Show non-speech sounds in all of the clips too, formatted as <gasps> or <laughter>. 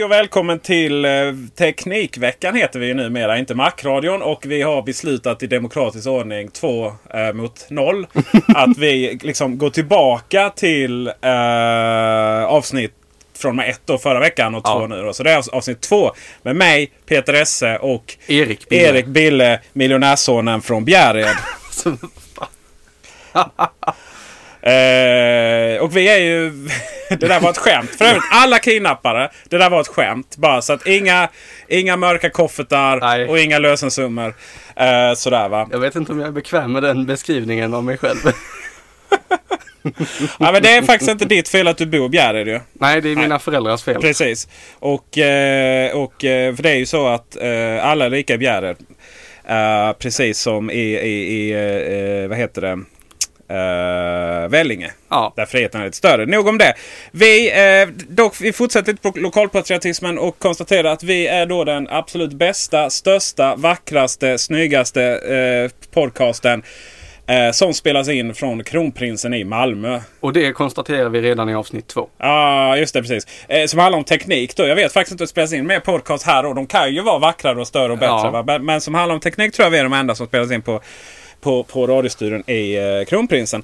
Hej och välkommen till eh, Teknikveckan heter vi ju numera, inte Macradion. Och vi har beslutat i demokratisk ordning, två eh, mot noll, <laughs> att vi liksom går tillbaka till eh, avsnitt från med ett då förra veckan och två Ja. nu. Då. Så det är avsnitt två med mig, Peter Esse och Erik Bille. Erik Bille, miljonärssonen från Bjärred. <laughs> <laughs> Eh, och vi är ju... <laughs> det där var ett skämt. För övrigt, alla kidnappare. Det där var ett skämt. Bara så att inga, inga mörka koffertar Nej. och inga lösensummor. Eh, sådär va. Jag vet inte om jag är bekväm med den beskrivningen av mig själv. <laughs> Ja, men det är faktiskt inte ditt fel att du bor i Bjärred ju. Nej, det är mina föräldrars fel. Precis. Och, eh, och eh, för det är ju så att eh, alla är lika i Bjärred. Precis som i, i, i vad heter det? Uh, Vellinge. Ja. Där friheten är lite större. Nog om det. Vi, eh, dock, vi fortsätter lite på lokalpatriotismen och konstaterar att vi är då den absolut bästa, största, vackraste, snyggaste eh, podcasten. Eh, som spelas in från Kronprinsen i Malmö. Och det konstaterar vi redan i avsnitt två. Ja, ah, just det. Precis. Eh, som handlar om teknik då. Jag vet faktiskt inte att det spelas in mer podcast här och de kan ju vara vackrare och större och bättre. Ja. Men, men som handlar om teknik tror jag vi är de enda som spelas in på, på, på radiostudion i eh, Kronprinsen.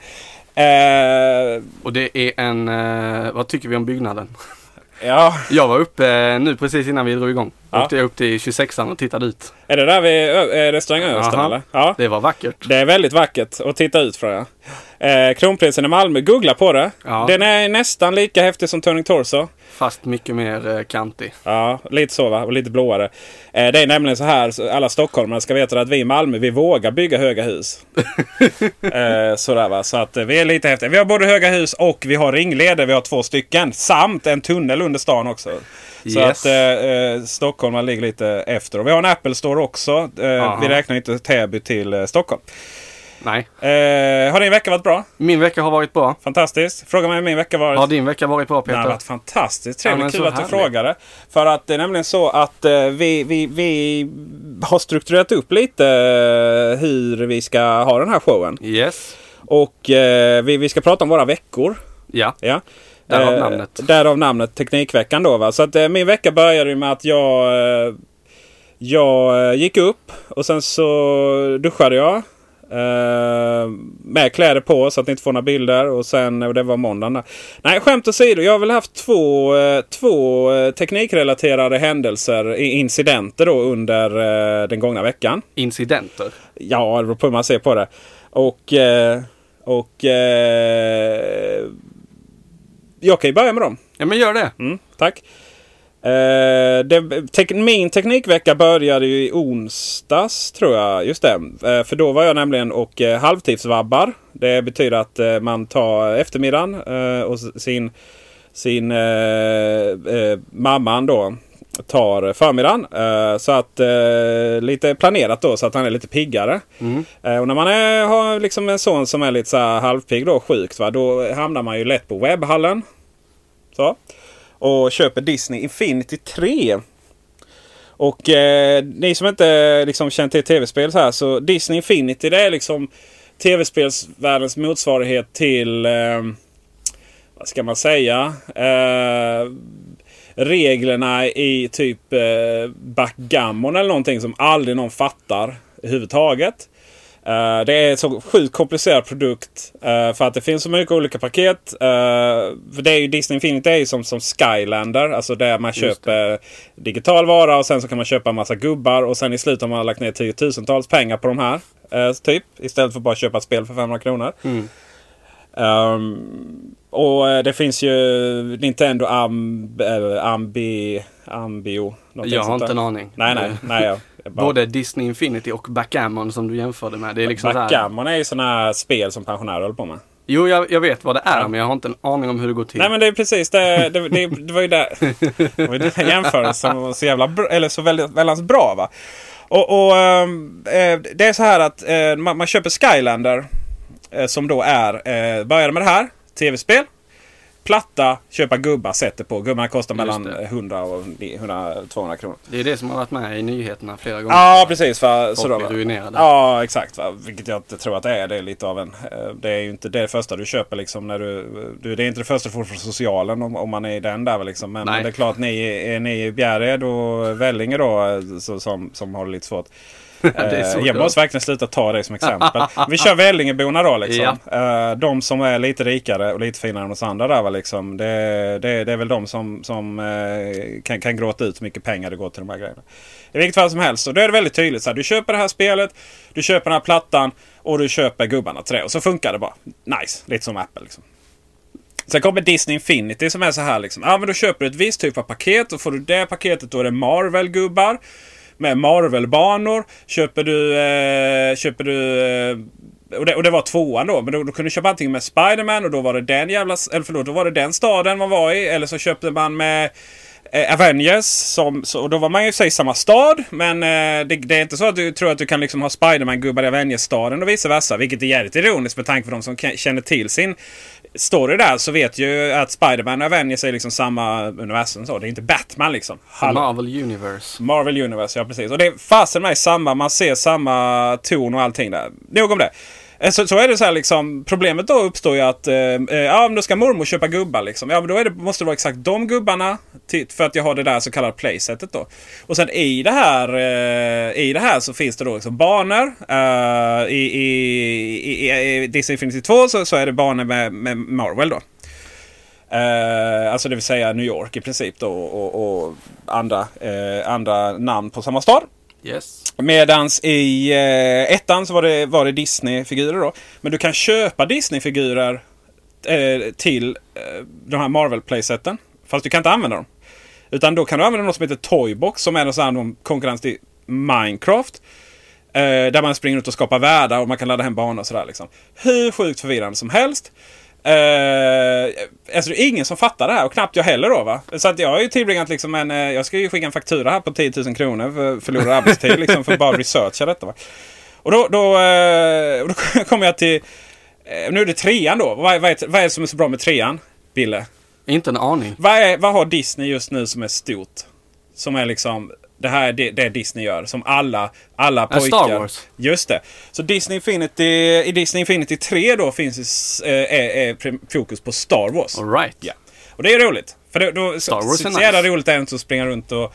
Eh, Och det är en, eh, vad tycker vi om byggnaden? ja, Jag var uppe eh, nu precis innan vi drog igång. Ja. Åkte jag upp till 26an och tittade ut. är det där vid Ö- eh, restaurang Östen eller? Ja. Det var vackert. Det är väldigt vackert att titta ut från. Ja. Eh, Kronprinsen i Malmö, googla på det. Ja. Den är nästan lika häftig som Turning Torso. Fast mycket mer eh, kantig. Ja, lite så va. Och lite blåare. Eh, det är nämligen så här, alla stockholmare ska veta att vi i Malmö, vi vågar bygga höga hus. <laughs> eh, sådär va. Så att eh, vi är lite häftiga. Vi har både höga hus och vi har ringleder. Vi har två stycken. Samt en tunnel under stan också. Så Yes. att eh, eh, Stockholm ligger lite efter. Och vi har en Apple Store också. Eh, vi räknar inte Täby till eh, Stockholm. Nej. Eh, har din vecka varit bra? Min vecka har varit bra. Fantastiskt. Fråga mig hur min vecka varit. Har din vecka varit bra Det har Peter? varit fantastiskt Ja, trevligt. men Kul att du härligt. frågade. För att det är nämligen så att eh, vi, vi, vi har strukturerat upp lite eh, hur vi ska ha den här showen. Yes. Och eh, vi, vi ska prata om våra veckor. Ja. Ja. Därav Eh, namnet. Därav namnet Teknikveckan då. Va? Så att eh, min vecka började med att jag, eh, jag eh, gick upp och sen så duschade jag. Eh, med kläder på så att ni inte får några bilder. Och sen, och det var måndagen där. Nej, skämt åsido. Jag har väl haft två, eh, två teknikrelaterade händelser, incidenter då under eh, den gångna veckan. Incidenter. Ja, det beror på hur man ser på det. Och, eh, och jag kan ju börja med dem. Ja, men gör det. Mm, tack. Eh, det, tek, min teknikvecka började ju i onsdags tror jag. Just det. Eh, för då var jag nämligen och eh, halvtidsvabbar. Det betyder att eh, man tar eftermiddagen eh, och sin, sin eh, mamman då tar förmiddagen. Eh, så att eh, lite planerat då så att han är lite piggare. Eh, och när man är, har liksom en son som är lite så här halvpigg då, sjukt. Va? Då hamnar man ju lätt på webbhallen. Så. Och köper Disney Infinity 3. Och eh, ni som inte liksom känner till tv-spel så här så Disney Infinity det är liksom tv-spelsvärldens motsvarighet till eh, vad ska man säga? Reglerna i typ eh, backgammon eller någonting som aldrig någon fattar överhuvudtaget. Eh, det är en så sjukt komplicerad produkt eh, för att det finns så mycket olika paket. Eh, för det är ju Disney Infinity är ju som, som Skylander. Alltså där man köper digital vara och sen så kan man köpa en massa gubbar. Och sen i slutet har man lagt ner tiotusentals pengar på de här. typ. Istället för bara att köpa ett spel för 500 kronor. Ehm, och eh, det finns ju Nintendo Amb, äh, Ambi, Ambio. Jag har inte där. en aning. Nej, nej. nej jag, jag bara- Både Disney Infinity och Backgammon som du jämförde med. Det är liksom så här, Backgammon är ju sådana spel som pensionärer håller på med. Jo, jag, jag vet vad det är, men jag har inte en aning om hur det går till. Nej men det är precis det. Det, det, det var ju det. <laughs> Det var ju den jämförelsen som var så jävla bra, eller så väldigt, väldigt bra va. Och, och eh, det är så här att eh, man, man köper Skylander. Eh, som då är, eh, börjar med det här. Tv-spel. Platta, köpa gubbar, sätter på. Gubbarna kostar mellan det. 100 och 100-200 kronor. Det är det som har varit med i nyheterna flera gånger. Ja precis. Va? Så va? ruinerade. Ja exakt. Va? Vilket jag inte tror att det är. Det är lite av en... eh, Det är ju inte det första du köper liksom när du... du det är inte det första du får från socialen om, om man är i den där liksom. Men, men det är klart ni är ni i Bjärred och Vellinge då så, som, som har det lite svårt. <laughs> Eh, jag ja. måste verkligen sluta ta det som exempel. Vi kör Vellingeborna då liksom. Ja. Eh, de som är lite rikare och lite finare än oss andra där va liksom. Det, det, det är väl de som, som eh, kan, kan gråta ut hur mycket pengar det går till de här grejerna. I vilket fall som helst. Och då är det väldigt tydligt. Så här, du köper det här spelet, du köper den här plattan och du köper gubbarna till det. Och så funkar det bara. Nice. Lite som Apple liksom. Sen kommer Disney Infinity som är så här liksom. Ja men då köper du ett visst typ av paket. Och får du det paketet då är det Marvel-gubbar. Med Marvel-banor. Köper du... Eh, köper du... Eh, och det, och det var tvåan då. Men då, då kunde du köpa antingen med Spiderman och då var det den jävla... Eller förlåt, då var det den staden man var i. Eller så köpte man med... Eh, Avengers, som, så, och då var man ju i och för sig i samma stad. Men eh, det, det är inte så att du tror att du kan liksom ha Spiderman-gubbar i Avengers-staden och vice versa. Vilket är jävligt ironiskt med tanke på de som känner till sin story där. Så vet ju att Spiderman och Avengers är liksom samma universum. Så. Det är inte Batman liksom. Hallå. Marvel Universe. Marvel Universe, ja precis. Och det är fasen med samma, man ser samma ton och allting där. Nog om det. Eh, så, så är det så här liksom, problemet då uppstår ju att, eh, eh, ja men då ska mormor köpa gubbar liksom. Ja men då är det, måste det vara exakt de gubbarna till, för att jag har det där så kallade playsetet då. Och sen i det här, eh, i det här så finns det då liksom banor. Eh, i, i, i, i, I Disney Infinity 2 så, så är det banor med, med Marvel då. Eh, alltså det vill säga New York i princip då och, och andra, eh, andra namn på samma stad. Yes. Medans i eh, ettan så var det, var det Disney-figurer då. Men du kan köpa Disney-figurer eh, till eh, de här Marvel-playseten. Fast du kan inte använda dem. Utan då kan du använda något som heter Toybox som är en sån här konkurrens till Minecraft. Eh, där man springer ut och skapar världar och man kan ladda hem banor och sådär. Liksom. Hur sjukt förvirrande som helst. Eh, alltså det är ingen som fattar det här och knappt jag heller då va. Så att jag har ju tillbringat liksom en... eh, jag ska ju skicka en faktura här på 10 000 kronor för förlorad arbetstid liksom för att bara researcha detta va. Och då, då, och då <laughs> kommer jag till... eh, nu är det trean då. Vad, vad, är, vad är det som är så bra med trean? Bille? Inte en aning. Vad, är, vad har Disney just nu som är stort? Som är liksom... Det här är det, det Disney gör. Som alla, alla pojkar... Star Wars. Just det. Så Disney Infinity, i Disney Infinity 3 då finns eh, är, är fokus på Star Wars. All right. Ja. Och det är roligt. För det, då, Star Wars så, är så jävla nice. roligt är det inte att springa runt och,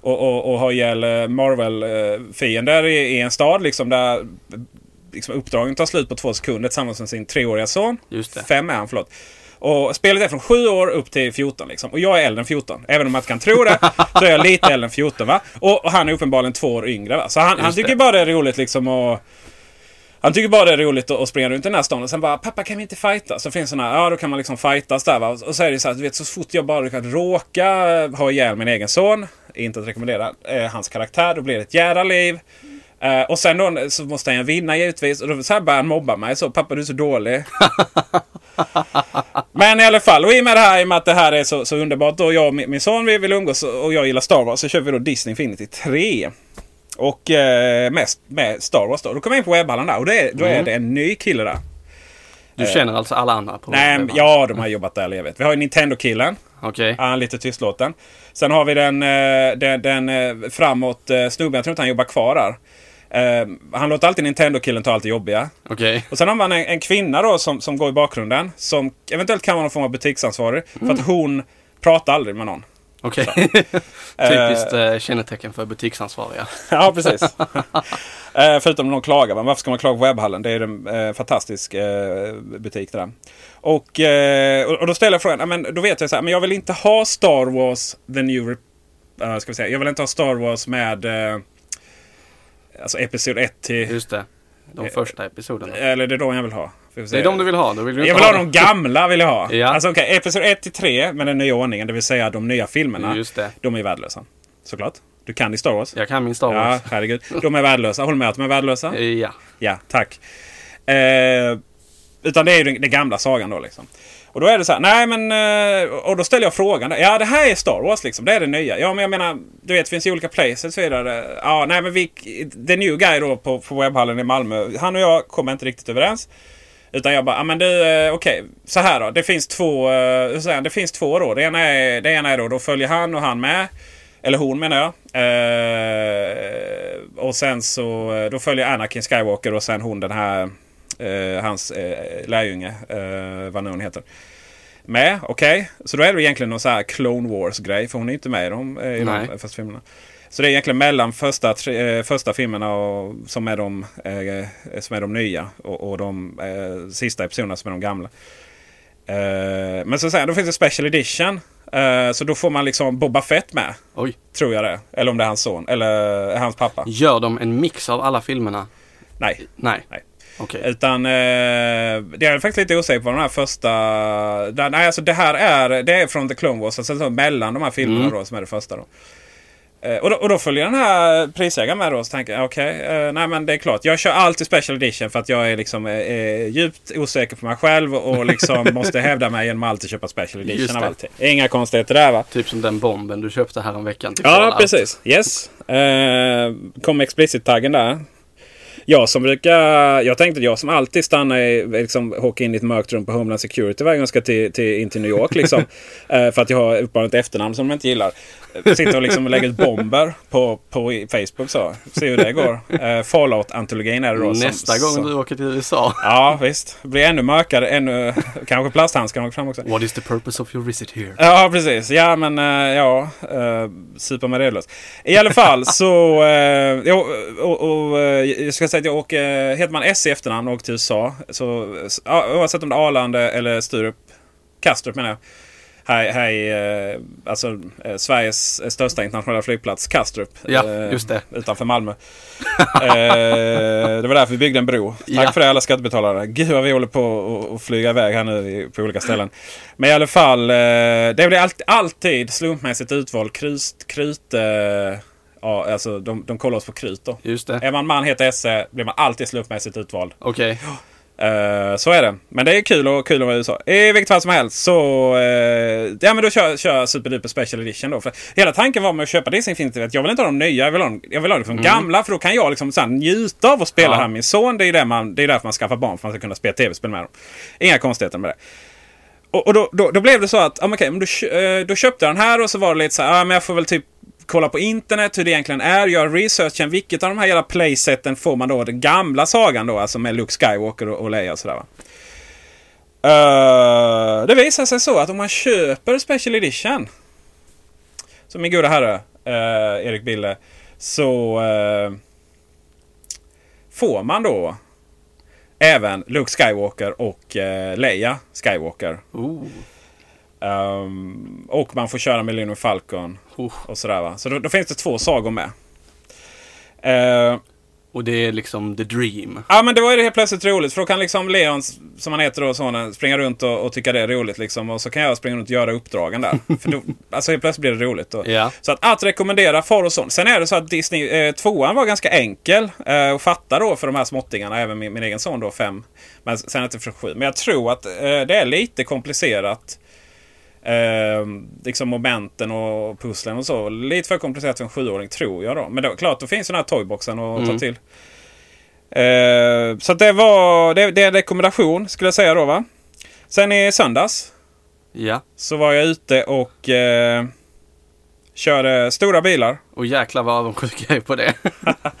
och, och, och ha ihjäl eh, Marvel-fiender i, i en stad liksom där liksom, uppdragen tar slut på två sekunder tillsammans med sin treåriga son. Fem är han, förlåt. Och spelet är från 7 år upp till 14 liksom. Och jag är äldre än 14. Även om man inte kan tro det så är jag lite äldre än 14 va. Och, och han är uppenbarligen två år yngre va. Så han, han tycker bara det är roligt liksom att Han tycker bara det är roligt att springa runt i den här stan. Och sen bara, pappa kan vi inte fighta? Så finns såna, ja då kan man liksom fightas där va. Och så är det så här, du vet så fort jag bara kan råka ha ihjäl min egen son. Inte att rekommendera eh, hans karaktär. Då blir det ett jävla liv. Eh, och sen då så måste han vinna givetvis. Och då så här börjar han mobba mig. Så pappa du är så dålig. <laughs> Men i alla fall, och i och med det här, i och med att det här är så, så underbart. Då jag och min, min son vi vill umgås och jag gillar Star Wars. Så kör vi då Disney Infinity 3. Och eh, mest med Star Wars då. Då kommer jag in på webbhallen där och det är, då är det en ny kille där. Du känner alltså alla andra på Nej, ja, de har jobbat där evighet. Vi har ju Nintendo-killen. Okej. Han är lite tystlåten. Sen har vi den, eh, den, den eh, framåt eh, snubben. Jag tror inte han jobbar kvar där. Eh, han låter alltid Nintendo-killen ta allt det jobbiga. Okej. Och sen har man en, en kvinna då som, som går i bakgrunden. Som eventuellt kan vara någon form av butiksansvarig. För att hon pratar aldrig med någon. Okej. <laughs> Typiskt eh, kännetecken för butiksansvariga. <laughs> Ja, precis. <laughs> eh, förutom när de klagar. Men varför ska man klaga på webbhallen? Det är en eh, fantastisk butik det där. Och, och då ställer jag frågan. Men då vet jag så här. Men jag vill inte ha Star Wars The New... Eh, ska vi säga. Jag vill inte ha Star Wars med... Eh, alltså Episod 1 till... Just det. De första episoderna. Eller det är de jag vill ha. Det är de du vill ha. Då vill du Jag vill ha dem. de gamla vill jag ha. Ja. Alltså okej, Episod 1 till 3 med den nya ordningen. Det vill säga de nya filmerna. Just det. De är värdelösa. Såklart. Du kan i Star Wars. Jag kan min Star Ja, Wars. herregud. De är värdelösa. Håller med att de är värdelösa? Ja. Ja, tack. Eh, utan det är ju den, den gamla sagan då liksom. Och då är det så här, nej men... Eh, och då ställer jag frågan. Ja, det här är Star Wars liksom. Det är det nya. Ja, men jag menar, du vet, det finns ju olika places och så vidare. Ja, nej men vi... The New Guy då på, på webbhallen i Malmö. Han och jag kommer inte riktigt överens. Utan jag bara, ja men du, okej. okej. Så här då. Det finns två, hur säger jag? det finns två då. Det ena är, det ena är då, då följer han och han med. Eller hon menar jag. Eh, och sen så, eh, då följer Anakin Skywalker och sen hon den här, eh, hans eh, lärjunge, eh, vad nu hon heter. Med, okej. Så då är det egentligen någon så här Clone Wars-grej. För hon är inte med i de, eh, i de första filmerna. Så det är egentligen mellan första, tre, eh, första filmerna och, som, är de, eh, som är de nya och, och de eh, sista episoderna som är de gamla. Eh, men så säger då finns det Special Edition. Eh, så då får man liksom Boba Fett med. Oj. Tror jag det. Eller om det är hans son. Eller hans pappa. Gör de en mix av alla filmerna? Nej. Nej. Nej. Okej. Utan eh, det är faktiskt lite osäker på. Den här första... Den, nej, alltså det här är, det är från The Clone Wars. Alltså så mellan de här filmerna Mm. då som är det första. Då. Eh, och, då, och då följer den här prisägaren med då. Så tänker jag okej, eh, nej men det är klart. Jag kör alltid Special Edition för att jag är liksom eh, eh, djupt osäker på mig själv. Och liksom <laughs> måste hävda mig genom att alltid köpa Special Edition av allting. Inga konstigheter där va. Typ som den bomben du köpte här en veckan till Ja, precis. Yes. Eh, kom explicit-taggen där. Jag som brukar... Jag tänkte att jag som alltid stannar i... Liksom, åker in i ett mörkt rum på Homeland Security varje gång jag ska till, till, in till New York. Liksom, <laughs> eh, för att jag har uppenbarligen ett efternamn som de inte gillar. Sitter och liksom lägger ut bomber på, på Facebook så. Se hur det går. Eh, Fallout-antologin är det då. som- Nästa gång som, du åker till USA. Ja, visst. Blir ännu mörkare. Ännu, kanske plasthandskarna åker fram också. What is the purpose of your visit here? Ja, precis. Ja, men eh, ja. Uh, super med redlös. I alla fall så... Uh, och, och, eh, jag ska säga att jag åker... Heter man S i efternamn och åker till USA. Så oavsett om det är Arlanda eller Sturup. Kastrup menar jag. Här, här är eh, alltså, eh, Sveriges största internationella flygplats, Kastrup. Ja, eh, just det. Utanför Malmö. <laughs> det var därför vi byggde en bro. Tack Ja. för det alla skattebetalare. Gud vad vi håller på att- flyga iväg här nu i- på olika ställen. Men i alla fall, det blir alltid, alltid slumpmässigt utvald krut. krut ja, alltså de, de kollar oss på krut då. Just det. Är man man heter SE blir man alltid slumpmässigt utvald. Okej. Eh, så är det. Men det är kul och kul att vara i USA. I vilket fall som helst så... eh, ja men då kör, kör Superduper Special Edition då. För hela tanken var med att köpa Disney Infinity att jag vill inte ha de nya. Jag vill ha, de- jag vill ha liksom gamla för då kan jag liksom så här, njuta av att spela Ja. här med min son. Det är ju det man, det är därför man skaffar barn. För att man ska kunna spela tv-spel med dem. Inga konstigheter med det. Och, och då, då, då blev det så att, ja, men okej, men då, eh, då köpte jag den här och så var det lite så här, ja men jag får väl typ kolla på internet hur det egentligen är, göra researchen. Vilket av de här jävla playseten får man då den gamla sagan då, alltså med Luke Skywalker och, och Leia och sådär va. Uh, det visar sig så att om man köper Special Edition. Som min goda herre uh, Erik Bille. Så uh, får man då även Luke Skywalker och Leia Skywalker. Ooh. Ehm, och man får köra Millennium Falcon Oh. och sådär va. Så då, då finns det två sagor med. Eh, Och det är liksom the dream. Ja men det var ju helt plötsligt roligt för då kan liksom Leon, som han heter då, sonen, springa runt och, och tycka det är roligt liksom. Och så kan jag springa runt och göra uppdragen där. <laughs> för då, alltså helt plötsligt blir det roligt. Då. Ja. Så att, att rekommendera far och son. Sen är det så att Disney, eh, tvåan var ganska enkel eh, att fatta då för de här småttingarna. Även min, min egen son då, fem. Men sen inte för sju. Men jag tror att eh, det är lite komplicerat. Eh, liksom momenten och pusslen och så. Lite för komplicerat för en sjuåring tror jag då. Men då, klart, då finns den här toyboxen att ta till. Eh, så det var det, det är en rekommendation skulle jag säga då va. Sen i söndags Ja. så var jag ute och eh, körde stora bilar. Och jäklar vad avundsjuk jag är på det. <laughs> <laughs>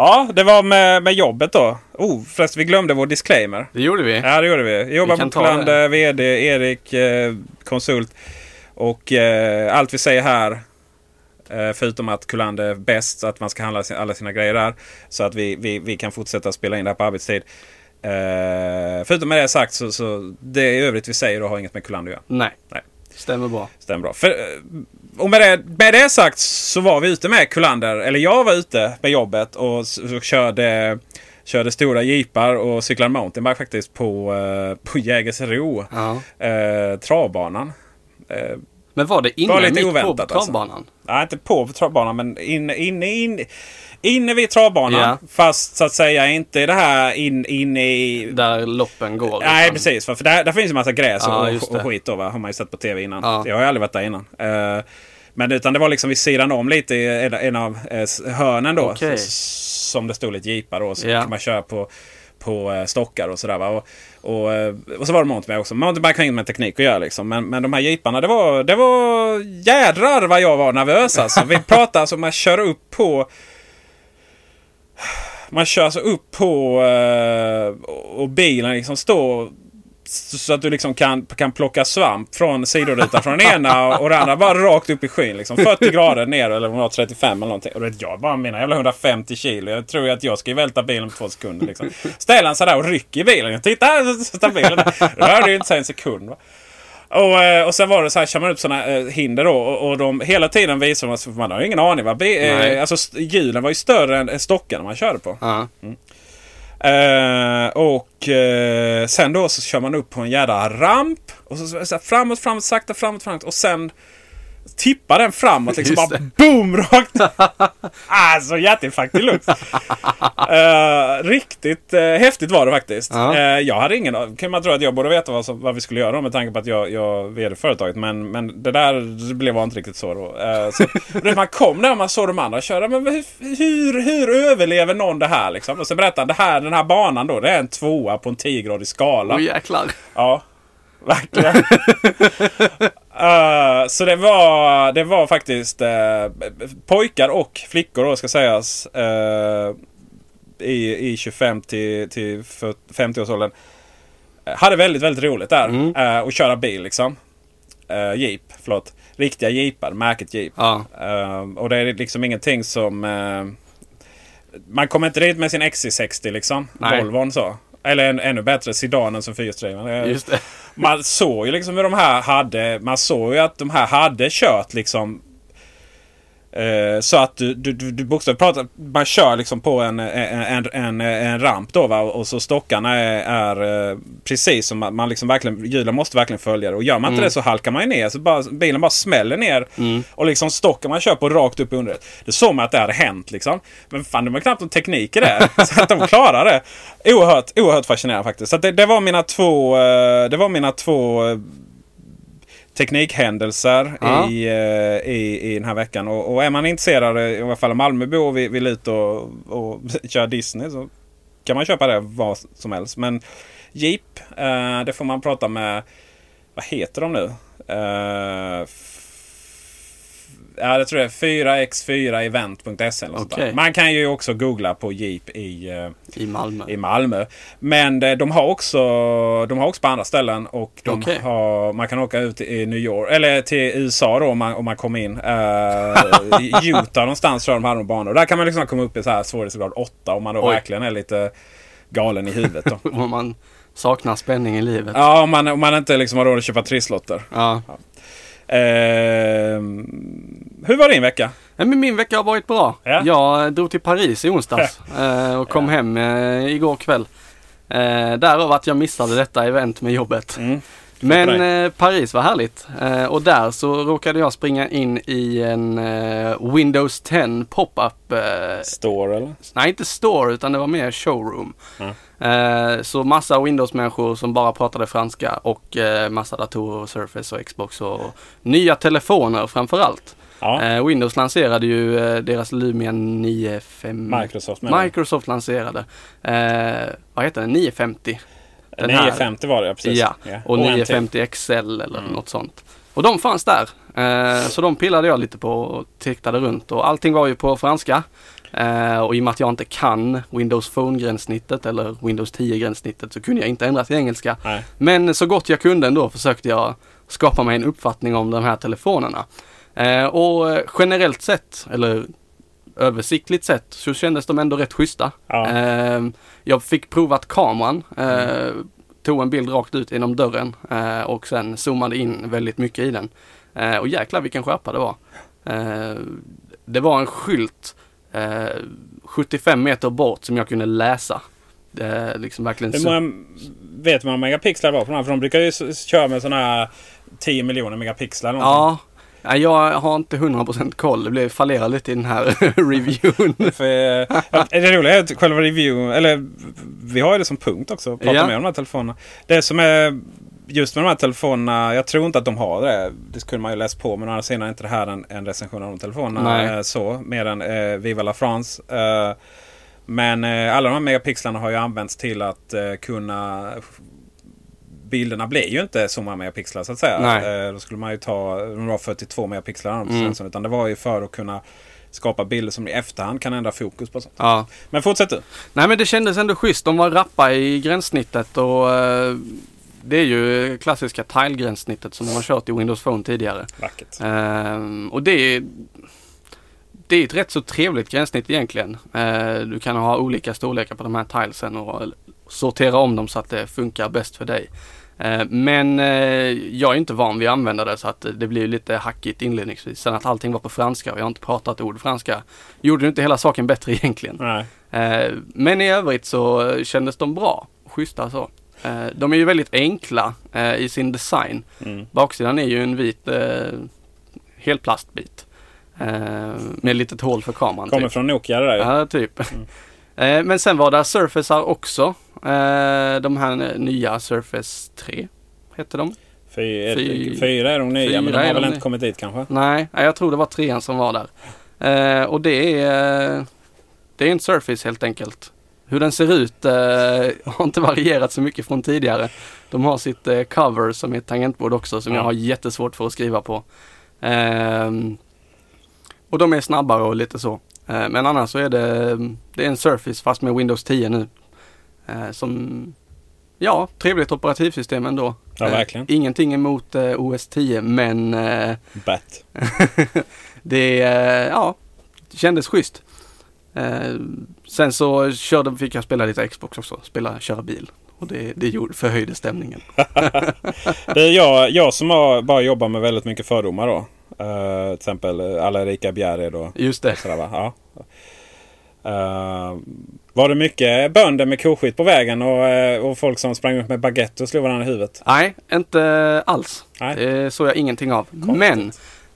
Ja, det var med, med jobbet då. Oh, förresten vi glömde vår disclaimer. Det gjorde vi. Ja, det gjorde vi. Jag jobbar Vi Kullander, VD, Erik, eh, konsult. Och eh, allt vi säger här, eh, förutom att Kullander är bäst, så att man ska handla alla sina grejer där. Så att vi, vi, vi kan fortsätta spela in det här på arbetstid. Eh, förutom med det sagt så, så det i övrigt vi säger då har inget med Kullander att göra. Nej. Nej. Stämmer bra. Stämmer bra. För, eh, och med det, med det sagt så var vi ute med Kullander, eller jag var ute med jobbet och, s- och körde, körde stora jeepar och cyklade mountainbike faktiskt på, eh, på Jägersro. Ja. Eh, travbanan. Eh, Men var det inne Var lite mitt på oväntat, alltså. travbanan? nej, inte på travbanan men inne in, in, inne vid travbanan. Ja. Fast så att säga inte det här in, inne i... Där loppen går. Nej utan- precis, för, för där, där finns ju massa gräs Ja, och, och skit då va? Har man ju sett på tv innan. Ja. Jag har ju aldrig varit där innan. Eh, men utan det var liksom vid sidan om lite i en, en av eh, hörnen då. S- Som det stod lite jeepar och så Ja. kan man köra på, på eh, stockar och sådär. Och, och, eh, och så var det mountainbike också. Mountainbike har inget med teknik att göra liksom. Men, men de här jeeparna det var, det var jädrar vad jag var nervös alltså. Vi pratar alltså om att köra upp på man kör alltså upp på och bilen liksom står så att du liksom kan, kan plocka svamp från sidorutan från den ena och den andra bara rakt upp i skyn. Liksom 40 grader ner eller om det var 35 eller någonting. Och vet, jag bara mina jävla 150 kilo. Jag tror ju att jag ska ju välta bilen på två sekunder. Liksom. Ställer han sådär och rycker i bilen. Titta här så står bilen där. Rörde ju inte sig en sekund. Va? Och, eh, och sen var det så här, kör man upp sådana eh, hinder då och, och de hela tiden visar att man har ingen aning. Va? Be, eh, alltså hjulen var ju större än stockarna man körde på. Ja. Uh, och uh, sen då så kör man upp på en jädra ramp. Och så, så, så här, framåt, framåt, sakta framåt, framåt. Och sen tippar den framåt liksom. Just Bara boom! Rakt <laughs> Alltså hjärtinfarkt deluxe. uh, riktigt uh, häftigt var det faktiskt. Ja. Eh, jag hade ingen an- kan man tro att jag borde veta vad, som, vad vi skulle göra med tanke på att jag, jag vd företaget. Men, men det där blev inte riktigt så då. Eh, så, <laughs> när man kom där och man såg de andra köra. Men hur, hur, överlever någon det här liksom? Och så berättade han det här, den här banan då. Det är en tvåa på en 10-gradig skala. Åh jäklar. Ja, verkligen. <laughs> Eh, så det var, det var faktiskt eh, pojkar och flickor då ska sägas. eh, i, I 25 till, till 50-årsåldern. Eh, Hade väldigt, väldigt roligt där. eh, och köra bil liksom. Uh, jeep, förlåt. Riktiga jeepar, märket jeep. Ja. Eh, och det är liksom ingenting som... man kommer inte dit med sin XC60 liksom. Nej. Volvon så. Eller en, ännu bättre, sedanen som fyrhjulsdriven. Eh. Man såg ju liksom hur de här hade... Man såg ju att de här hade kört liksom... Eh, så att du, du, du, bokstavligt pratar, man kör liksom på en, en, en, en, ramp då va? Och så stockarna är, är eh, precis som man, liksom verkligen, hjulen måste verkligen följa det. Och gör man inte det så halkar man ju ner. Så bara, bilen bara smäller ner. Och liksom stocken man kör på rakt upp under. Det såg man att det hade hänt liksom. Men fan det var knappt någon teknik i det. <laughs> så att de klarar det. Oerhört, oerhört fascinerande faktiskt. Så det, det var mina två, eh, det var mina två teknikhändelser Ja. i, eh, i, i den här veckan. Och, och är man intresserad, i alla fall Malmöbo och vill, vill ut och, och <laughs> köra Disney så kan man köpa det vad som helst. Men Jeep, eh, det får man prata med, vad heter de nu? Eh, Ja, det tror jag är 4x4event.se. eller något sånt. Man kan ju också googla på Jeep i, eh, I Malmö. i Malmö. Men eh, de har också de har också på andra ställen. Och de Okej. har, man kan åka ut i New York. Eller till USA då om man, om man kommer in. <laughs> Uh, Utah någonstans tror jag de hade de banor. Där kan man liksom komma upp i så här svårighetsgrad 8 om man då Oj. verkligen är lite galen i huvudet. Då. <laughs> Om man saknar spänning i livet. ja, om man, om man inte liksom har råd att köpa trisslotter. Ja. Ehm, hur var din vecka? Men min vecka har varit bra. Ja. Jag drog till Paris i onsdags eh, och kom Ja. hem eh, igår kväll. Eh, därav att jag missade detta event med jobbet. Mm. Men eh, Paris var härligt. Eh, och där så råkade jag springa in i en eh, Windows 10 pop-up. Eh, Store eller? nej, inte store utan det var mer showroom. Eh, så massa Windows-människor som bara pratade franska och eh, massa datorer, Surface och Xbox och nya telefoner framförallt. Ja. Windows lanserade ju deras Lumia 9.5. Microsoft. Microsoft lanserade. Vad heter den? 950. Den här- 950 var det ja, precis. Ja, och en till. 950 XL eller Mm. något sånt. Och de fanns där. Eh, så de pillade jag lite på och tittade runt och allting var ju på franska. Eh, och i och med att jag inte kan Windows Phone-gränssnittet eller Windows 10-gränssnittet så kunde jag inte ändra till engelska. Nej. Men så gott jag kunde ändå försökte jag skapa mig en uppfattning om de här telefonerna. Eh, och generellt sett, eller översiktligt sett, så kändes de ändå rätt schyssta. Ja. Eh, jag fick provat kameran. Eh, tog en bild rakt ut genom dörren eh, och sen zoomade in väldigt mycket i den. Eh, och jäklar vilken skärpa det var. Det var en skylt eh, 75 meter bort som jag kunde läsa. Det liksom verkligen Hur många, vet man hur många megapixlar det var på de här? För de brukar ju köra med sådana här 10 miljoner megapixlar. någonting. Ja, jag har inte 100% koll. Det blev fallerar lite i den här <laughs> reviewen. <laughs> För, det roliga är att själva review, eller vi har ju det som punkt också. Prata Ja. mer om de här telefonerna. Det som är just med de här telefonerna, jag tror inte att de har det. Det skulle man ju läst på men å andra sidan är inte det här en, en recension av de telefonerna. Nej. eh, Så, mer än eh, Viva la France. Eh, men eh, alla de här megapixlarna har ju använts till att eh, kunna Bilderna blir ju inte så många megapixlar så att säga. Nej. Eh, då skulle man ju ta de var 42 megapixlar Mm. Utan det var ju för att kunna skapa bilder som i efterhand kan ändra fokus på sånt. Ja. Men fortsätt du. Nej men det kändes ändå schysst. De var rappa i gränssnittet och eh, det är ju klassiska tile-gränssnittet som de har kört i Windows Phone tidigare. Vackert. Ehm, och det är, det är ett rätt så trevligt gränssnitt egentligen. Eh, du kan ha olika storlekar på de här tilesen och sortera om dem så att det funkar bäst för dig. Eh, men eh, jag är inte van vid att använda det så att det blir lite hackigt inledningsvis. Sen att allting var på franska och jag har inte pratat ord franska gjorde inte hela saken bättre <laughs> egentligen. Nej. Eh, men i övrigt så kändes de bra. Schyssta så. De är ju väldigt enkla i sin design. Mm. Baksidan är ju en vit helplastbit. Med ett litet hål för kameran. Kommer typ. från Nokia det där ju. Ja, typ. <laughs> Eh, men sen var det Surfacear också. Eh, de här nya Surface 3 hette de. Fy, Fy- fyra är de nya men fyra de har väl de inte kommit dit kanske? Nej, jag tror det var trean som var där. Eh, och det är, eh, det är en Surface helt enkelt. Hur den ser ut eh, har inte varierat så mycket från tidigare. De har sitt eh, cover som är ett tangentbord också som Ja. jag har jättesvårt för att skriva på. Ehm, och de är snabbare och lite så. Eh, men annars så är det, det är en Surface fast med Windows 10 nu. Eh, som, ja, trevligt operativsystem ändå. Ja, Eh, verkligen. Ingenting emot eh, OS 10 men Bat. <laughs> det, ja, det kändes schysst. Sen så körde, fick jag spela lite Xbox också, spela, köra bil. Och det, det gjorde, förhöjde stämningen. <laughs> Det är jag, jag som har bara jobbar med väldigt mycket fördomar då. Eh, till exempel alla Erika Bjärred och Just det. sådär va. Ja. Eh, var det mycket bönder med koskit på vägen och, eh, och folk som sprang ut med baguette och slog varandra i huvudet? Nej, inte alls. Nej. Det såg jag ingenting av. Men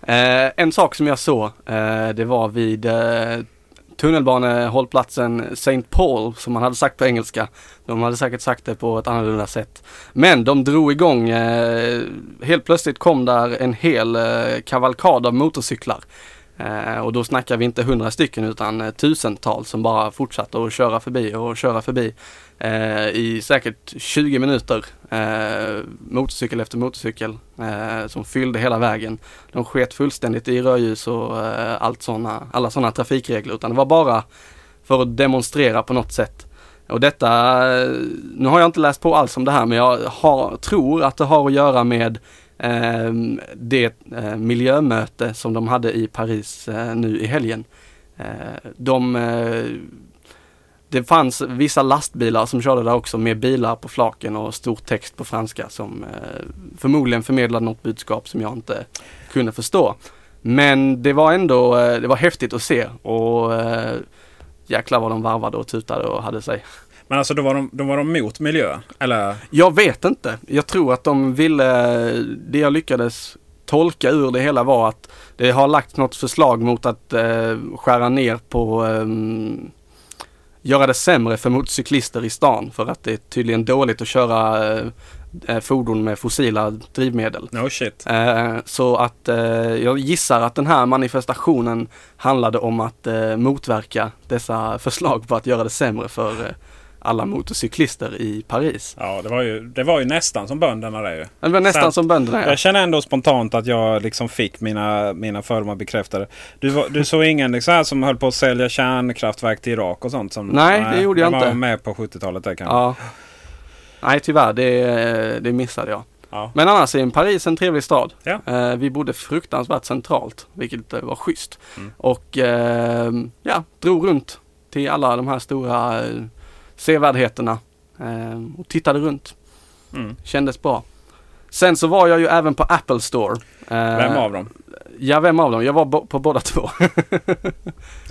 eh, en sak som jag såg, eh, det var vid eh, tunnelbanehållplatsen St. Paul som man hade sagt på engelska. De hade säkert sagt det på ett annorlunda sätt. Men de drog igång, eh, helt plötsligt kom där en hel eh, kavalkad av motorcyklar. Eh, och då snackar vi inte hundra stycken utan eh, tusentals som bara fortsatte att köra förbi och köra förbi. Eh, I säkert 20 minuter. Eh, motorcykel efter motorcykel eh, som fyllde hela vägen. De sket fullständigt i rödljus och eh, allt såna, alla sådana trafikregler utan det var bara för att demonstrera på något sätt. Och detta, eh, nu har jag inte läst på alls om det här men jag har, tror att det har att göra med Ehm, det eh, miljömöte som de hade i Paris eh, nu i helgen. Eh, de, eh, det fanns vissa lastbilar som körde där också med bilar på flaken och stor text på franska som eh, förmodligen förmedlade något budskap som jag inte kunde förstå. Men det var ändå, eh, det var häftigt att se och eh, jäklar vad de varvade och tutade och hade sig. Men alltså då var de, då var de mot miljö? Eller? Jag vet inte. Jag tror att de ville, det jag lyckades tolka ur det hela var att det har lagt något förslag mot att eh, skära ner på eh, göra det sämre för motorcyklister i stan för att det är tydligen dåligt att köra eh, fordon med fossila drivmedel. No shit. Eh, så att eh, jag gissar att den här manifestationen handlade om att eh, motverka dessa förslag på att göra det sämre för eh, alla motorcyklister i Paris. Ja, det var ju, det var ju nästan som bönderna det ju. Det var nästan Så- som bönderna ja. Jag känner ändå spontant att jag liksom fick mina, mina fördomar bekräftade. Du, var- du såg ingen liksom som höll på att sälja kärnkraftverk till Irak och sånt? Som, Nej, det gjorde jag inte. var med på 70-talet där kanske. ja. Nej tyvärr, det, det missade jag. Ja. Men annars är Paris en trevlig stad. Ja. Eh, vi bodde fruktansvärt centralt, vilket eh, var schysst. Mm. Och eh, ja, drog runt till alla de här stora sevärdheterna eh, och tittade runt. Mm. Kändes bra. Sen så var jag ju även på Apple Store. Eh, Vem av dem? Ja, vem av dem? Jag var på båda två. <laughs>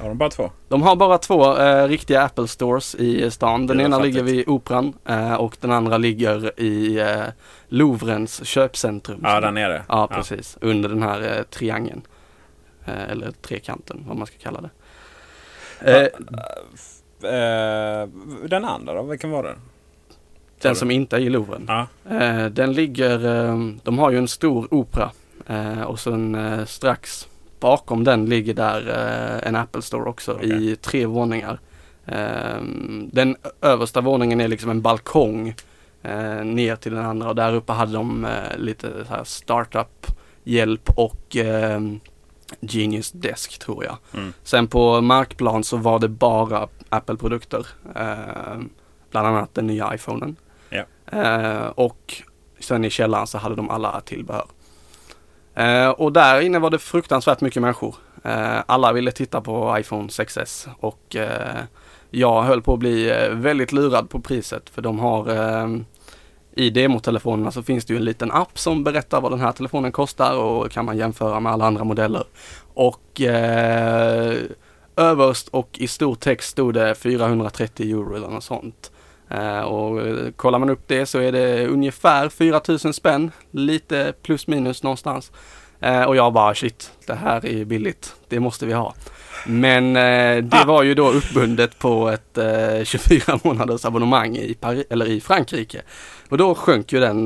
Har de bara två? De har bara två eh, riktiga Apple Stores i stan. Den ena fattigt. ligger vid Operan eh, och den andra ligger i eh, Louvrens köpcentrum. Ja, där nere. Ja, precis. Under den här eh, triangeln. Eh, eller trekanten, vad man ska kalla det. Eh, Eh, den andra då? Vilken var det? den som inte är i Louvren. Ja. Eh, den ligger, eh, de har ju en stor opera eh, och sen eh, strax bakom den ligger där eh, en Apple Store också Okej. i tre våningar. Den översta våningen är liksom en balkong ner till den andra och där uppe hade de lite så här startup hjälp och Genius Desk tror jag. Mm. Sen på markplan så var det bara Apple-produkter. Eh, bland annat den nya iPhonen. Ja. Eh, och sen i källaren så hade de alla tillbehör. Eh, och där inne var det fruktansvärt mycket människor. Alla ville titta på iPhone 6S och jag höll på att bli väldigt lurad på priset för de har i demotelefonerna så finns det ju en liten app som berättar vad den här telefonen kostar och kan man jämföra med alla andra modeller. Och eh, överst och i stor text stod det 430 euro eller något sånt. Eh, och eh, kollar man upp det så är det ungefär 4000 spänn, lite plus minus någonstans. Eh, och jag bara shit, det här är billigt, det måste vi ha. Men det var ju då uppbundet på ett eh, 24 månaders abonnemang i, Paris, eller i Frankrike. Och då sjönk ju den,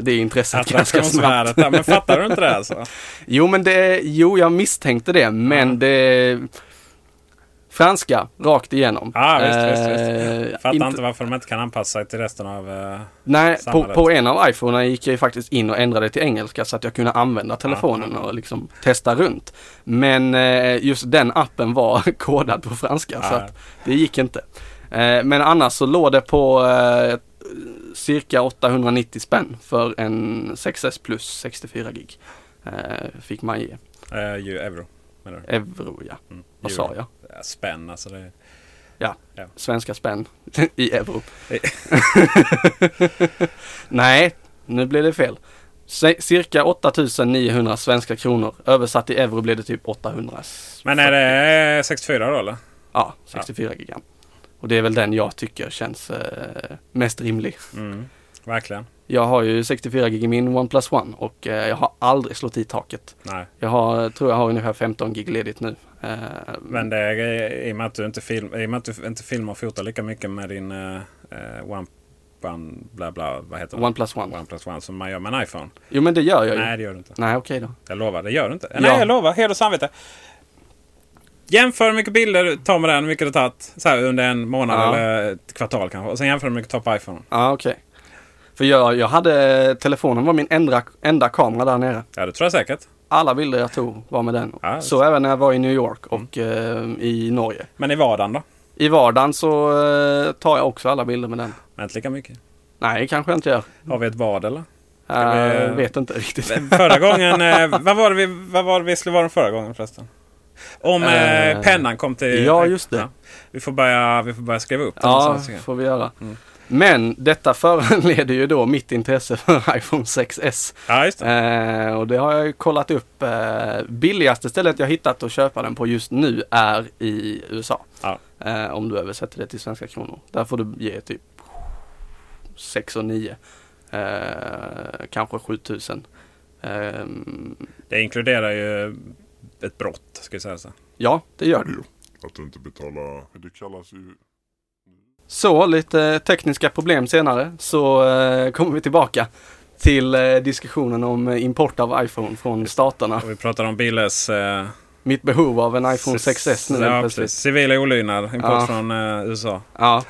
det intresset ganska snabbt. Men fattar du inte det alltså? <laughs> Jo men det, jo jag misstänkte det men det Franska rakt igenom. Ja, visst, visst, Eh, visst. Fattar inte- inte varför de inte kan anpassa sig till resten av... eh, Nej, på, på en av iPhonerna gick jag faktiskt in och ändrade till engelska så att jag kunde använda telefonen ja. och liksom testa runt. Men eh, just den appen var <laughs> kodad på franska så Ja. att det gick inte. Eh, men annars så låg det på eh, cirka 890 spänn för en 6S plus 64 gig. Eh, fick man ge. eh, ju euro. Menar du? Euro ja. Mm. Vad sa jag? Ja, Spänn alltså. Det... Svenska spänn <laughs> i euro. <laughs> Nej, nu blev det fel. Cirka 8900 svenska kronor. Översatt i euro blir det typ 800. Men är det 64 då eller? Ja, 64 gigan. Och det är väl den jag tycker känns eh, mest rimlig. Mm. Verkligen. Jag har ju 64 gig i min OnePlus One och eh, jag har aldrig slått i taket. Nej. Jag har, tror jag har ungefär 15 gig ledigt nu. Eh, Men det är i och med att du inte, film, i och du inte filmar och fotar lika mycket med din uh, One, one bla bla, vad heter det? OnePlus One. OnePlus One som man gör med en iPhone. Jo men det gör jag ju. Nej det gör du inte. Nej okej då. Jag lovar, det gör du inte. Ja. Nej jag lovar, heder och samvete. Jämför hur mycket bilder du tar med den, hur mycket det tagit så här, under en månad Ja. eller ett kvartal kanske. Och sen jämför hur mycket du tar på iPhone. Ja okej. För jag, jag hade, telefonen var min enda, enda kamera där nere. Ja det tror jag säkert. Alla bilder jag tog var med den. Ja, så även när jag var i New York och eh, i Norge. Men i vardagen då? I vardagen så eh, tar jag också alla bilder med den. Men inte lika mycket. Nej, kanske jag inte gör. Har vi ett bad eller? Jag vi- vet inte riktigt. Förra gången, eh, <laughs> vad var det vi, vad var det vi skulle vara förra gången förresten? Om eh, Eh, pennan kom till... ja, just det. Vi, får börja, vi får börja skriva upp den. Ja, så- får vi göra. Mm. Men detta föranleder ju då mitt intresse för <laughs> iPhone 6S. Ja, just det. Eh, och det har jag ju kollat upp. Eh, billigaste stället jag hittat att köpa den på just nu är i USA. Ja. Eh, om du översätter det till svenska kronor. Där får du ge typ 6 och 9. Eh, kanske 7000. Eh, Det inkluderar ju ett brott, ska jag säga så. ja, det gör det. Att du inte betalar, det kallas ju Så, lite tekniska problem senare så eh, kommer vi tillbaka till eh, diskussionen om import av iPhone från staterna. Och vi pratar om Billes... Eh, Mitt behov av en iPhone 6S nu ja, plötsligt. Civila olydnad, import Ja. från eh, USA. Ja.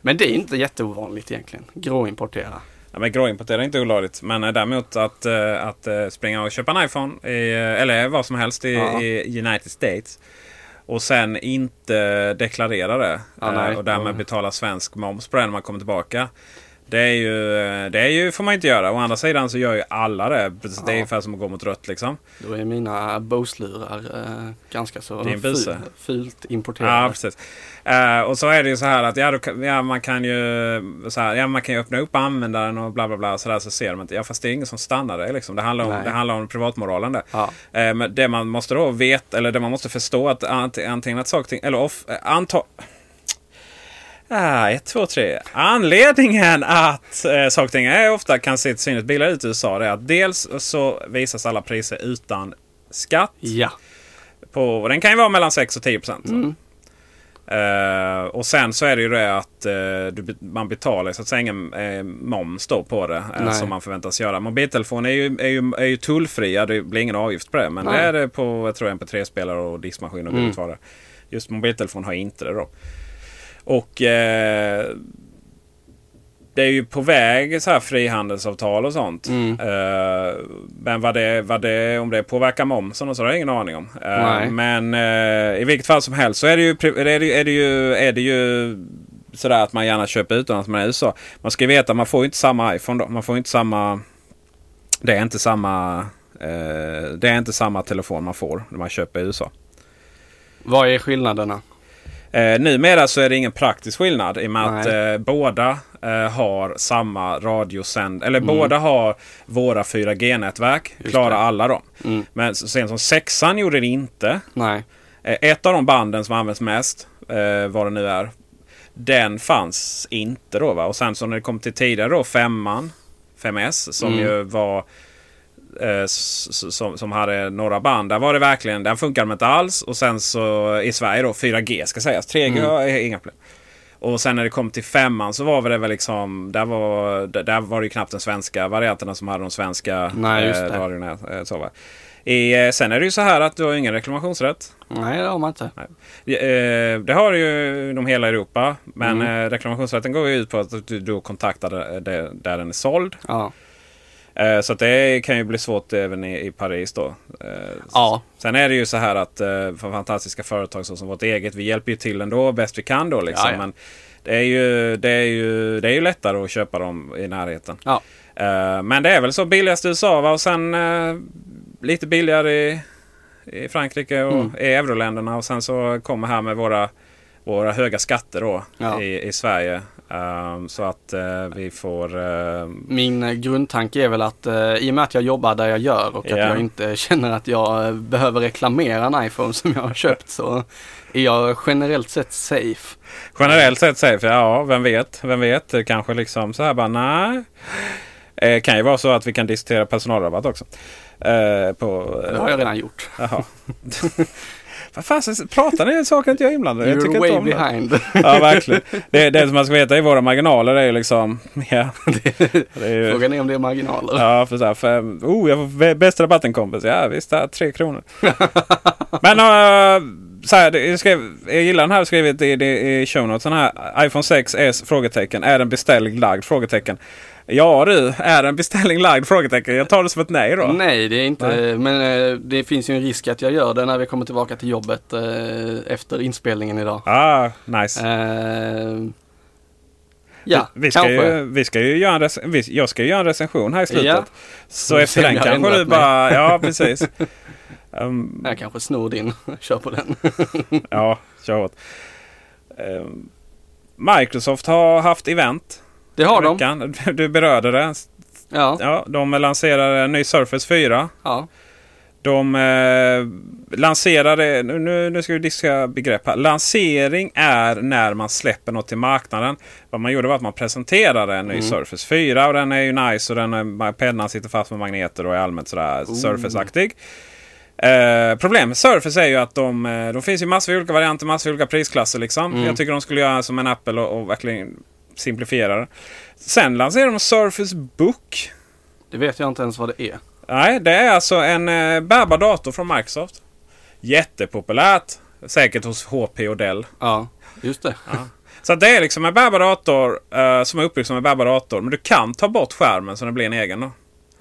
Men det är inte jätteovanligt egentligen. Gråimportera. Ja, men gråimportera är inte olagligt. Men eh, däremot att, eh, att springa och köpa en iPhone, i, eller vad som helst i, Ja. i United States. Och sen inte deklarera det. Ja, nej. eh, och därmed Mm. betala svensk moms på det när man kommer tillbaka. Det är ju, eh, det är ju, får man inte göra. Å andra sidan så gör ju alla det. Det är Ja. ungefär som att gå mot rött liksom. Då är mina Bose-lurar eh, ganska så buse. fult Ja, importerade. precis. Eh, och så är det ju så här att ja, då, ja, man kan ju så här, ja, man kan ju öppna upp användaren och bla bla bla. Så, där, så ser de inte. Ja, fast det är ingen som stannar det. Liksom. Det, handlar om, Nej. det handlar om privatmoralen där. Ja. Eh, men det man måste då veta, eller det man måste förstå att ant- antingen att saker eller off, eh, anta... Ah, ett, två, tre. Anledningen att eh, saker och ting är ofta kan se till synes billigare ut i USA det är att dels så visas alla priser utan skatt. ja. På, den kan ju vara mellan 6 och 10 procent. Mm. Eh, och sen så är det ju det att eh, du, man betalar så att säga ingen eh, moms då på det. Nej. som man förväntas göra. Mobiltelefon är ju, är ju, är ju tullfria. Det blir ingen avgift på det. Men Nej. det är det på jag tror MP3-spelare och diskmaskin och Mm. mm. vad Just mobiltelefon har inte det då. Och eh, det är ju på väg så här frihandelsavtal och sånt. Mm. Eh, men vad det, vad det, om det påverkar momsen och så har jag ingen aning om. Eh, men eh, i vilket fall som helst så är det ju, är det, är det ju, är det ju sådär att man gärna köper utomlands men i USA. Man ska ju veta att man får ju inte samma iPhone då. Man får inte samma... Det är inte samma... Eh, det är inte samma telefon man får när man köper i USA. Vad är skillnaderna? Eh, numera så är det ingen praktisk skillnad i och med att Nej. eh, båda eh, har samma radiosänd. Eller Mm. båda har våra 4G-nätverk. Just Klarar alla dem. Mm. Men så sent som sexan gjorde det inte. Eh, ett av de banden som används mest, eh, vad det nu är. Den fanns inte då va. Och sen så när det kom till tidigare då femman. 5S som Mm. ju var eh, som, som hade några band. Där var det verkligen, den funkade inte alls. Och sen så i Sverige då 4G ska sägas. 3G Mm. inga problem. Och sen när det kom till femman så var det väl liksom, där var, där- där var det ju knappt den svenska varianterna som hade de svenska Nej, just eh, radiorna. Eh, så va. I, eh, sen är det ju så här att du har ingen reklamationsrätt. Nej, det har man inte. Eh, det har ju inom hela Europa. Men Mm. reklamationsrätten går ju ut på att du då kontaktar där den är såld. Ja. Eh, så det kan ju bli svårt även i, i Paris då. Eh, Ja. Sen är det ju så här att eh, för fantastiska företag som vårt eget, vi hjälper ju till ändå bäst vi kan då liksom. Ja, ja. Men det är, ju, det, är ju, det är ju lättare att köpa dem i närheten. Ja. Men det är väl så billigast i USA va? och sen lite billigare i, i Frankrike och Mm. i euroländerna. Och sen så kommer här med våra, våra höga skatter då i, i Sverige. Eh, så att eh, vi får... eh, Min grundtanke är väl att eh, i och med att jag jobbar där jag gör och att Ja. jag inte <laughs> känner att jag eh, behöver reklamera en iPhone som jag har köpt så är jag generellt sett safe. Generellt sett vi ja, vem vet, vem vet. Kanske liksom så här bara nej. Eh, kan ju vara så att vi kan diskutera personalrabatt också. Eh, på, Det har jag redan gjort. Jaha. <laughs> Vad fan, pratar ni saker inte jag är inblandad? Jag You're tycker way inte om det. behind. <laughs> Ja, verkligen. Det, det som man ska veta i våra marginaler är ju liksom... <laughs> Ja, det är ju, Frågan är om det är marginaler. Ja, för så här, för, oh, jag får bä- bästa rabatten kompis. Ja, visst, det är tre kronor. <laughs> Men uh, så här, det- jag, skrev, jag gillar den här skrivit i, i, show notes. Den här iPhone 6s? Frågetecken. Är den beställning lagd? Frågetecken. Ja du, är den beställning lagd? Frågetecken. Jag tar det som ett nej då. Nej, det är inte. Nej. Men eh, det finns ju en risk att jag gör det när vi kommer tillbaka till jobbet eh, efter inspelningen idag. Ah, nice. Eh, ja, vi, ska kanske. ju, vi ska ju göra en rec- vi, jag ska ju göra en recension här i slutet. Ja. Så Vi efter den jag kanske du ändrat mig. bara... Ja, precis. <laughs> Um, Jag kanske snor din. <laughs> Kör på den. <laughs> Ja, kör hårt. Ehm, Microsoft har haft event. Det har de. veckan. <laughs> Du berörde det. Ja. Ja, de lanserar en ny Surface 4. ja. De eh, lanserade, nu, nu ska vi diskutera begrepp här. Lansering är när man släpper något till marknaden. Vad man gjorde var att man presenterade en ny Mm. Surface 4 och den är ju nice och den är, pennan sitter fast med magneter och är allmänt sådär Surface-aktig. Eh, problemet med Surface är ju att de, eh, de finns ju massor av olika varianter, massor av olika prisklasser liksom. Mm. Jag tycker de skulle göra som en Apple och, och verkligen simplifiera det. Sen lanserar de Surface Book. Det vet jag inte ens vad det är. Nej, det är alltså en eh, bärbar dator från Microsoft. Jättepopulärt. Säkert hos HP och Dell. Ja, just det. Så att det är liksom en bärbar dator eh, som är uppbyggd som en bärbar dator. Men du kan ta bort skärmen så den blir en egen. Då.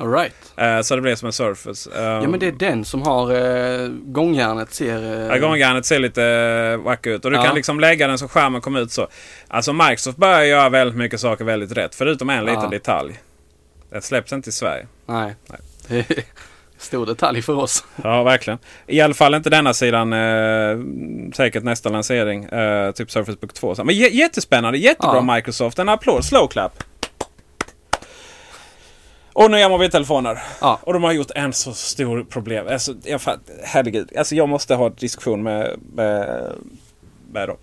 All right. Eh, så det blir som en Surface. Eh, Ja men det är den som har eh, gångjärnet ser... Eh, Ja, Gångjärnet ser lite uh, wack ut. Och du Ja. kan liksom lägga den så skärmen kommer ut så. Alltså Microsoft börjar göra väldigt mycket saker väldigt rätt. Förutom en liten Ja. detalj. Den släpps inte i Sverige. Nej. Är <laughs> Stor detalj för oss. <laughs> Ja, verkligen. I alla fall inte denna sidan. Eh, säkert nästa lansering. Eh, typ Surface Book 2. Så- Men jättespännande. Jättebra Ja. Microsoft. En applåd. Slow clap. Och nya mobiltelefoner. Ja. Och de har gjort en så stor problem. Alltså, jag, fatt- herregud. Alltså, jag måste ha en diskussion med, med, med dem.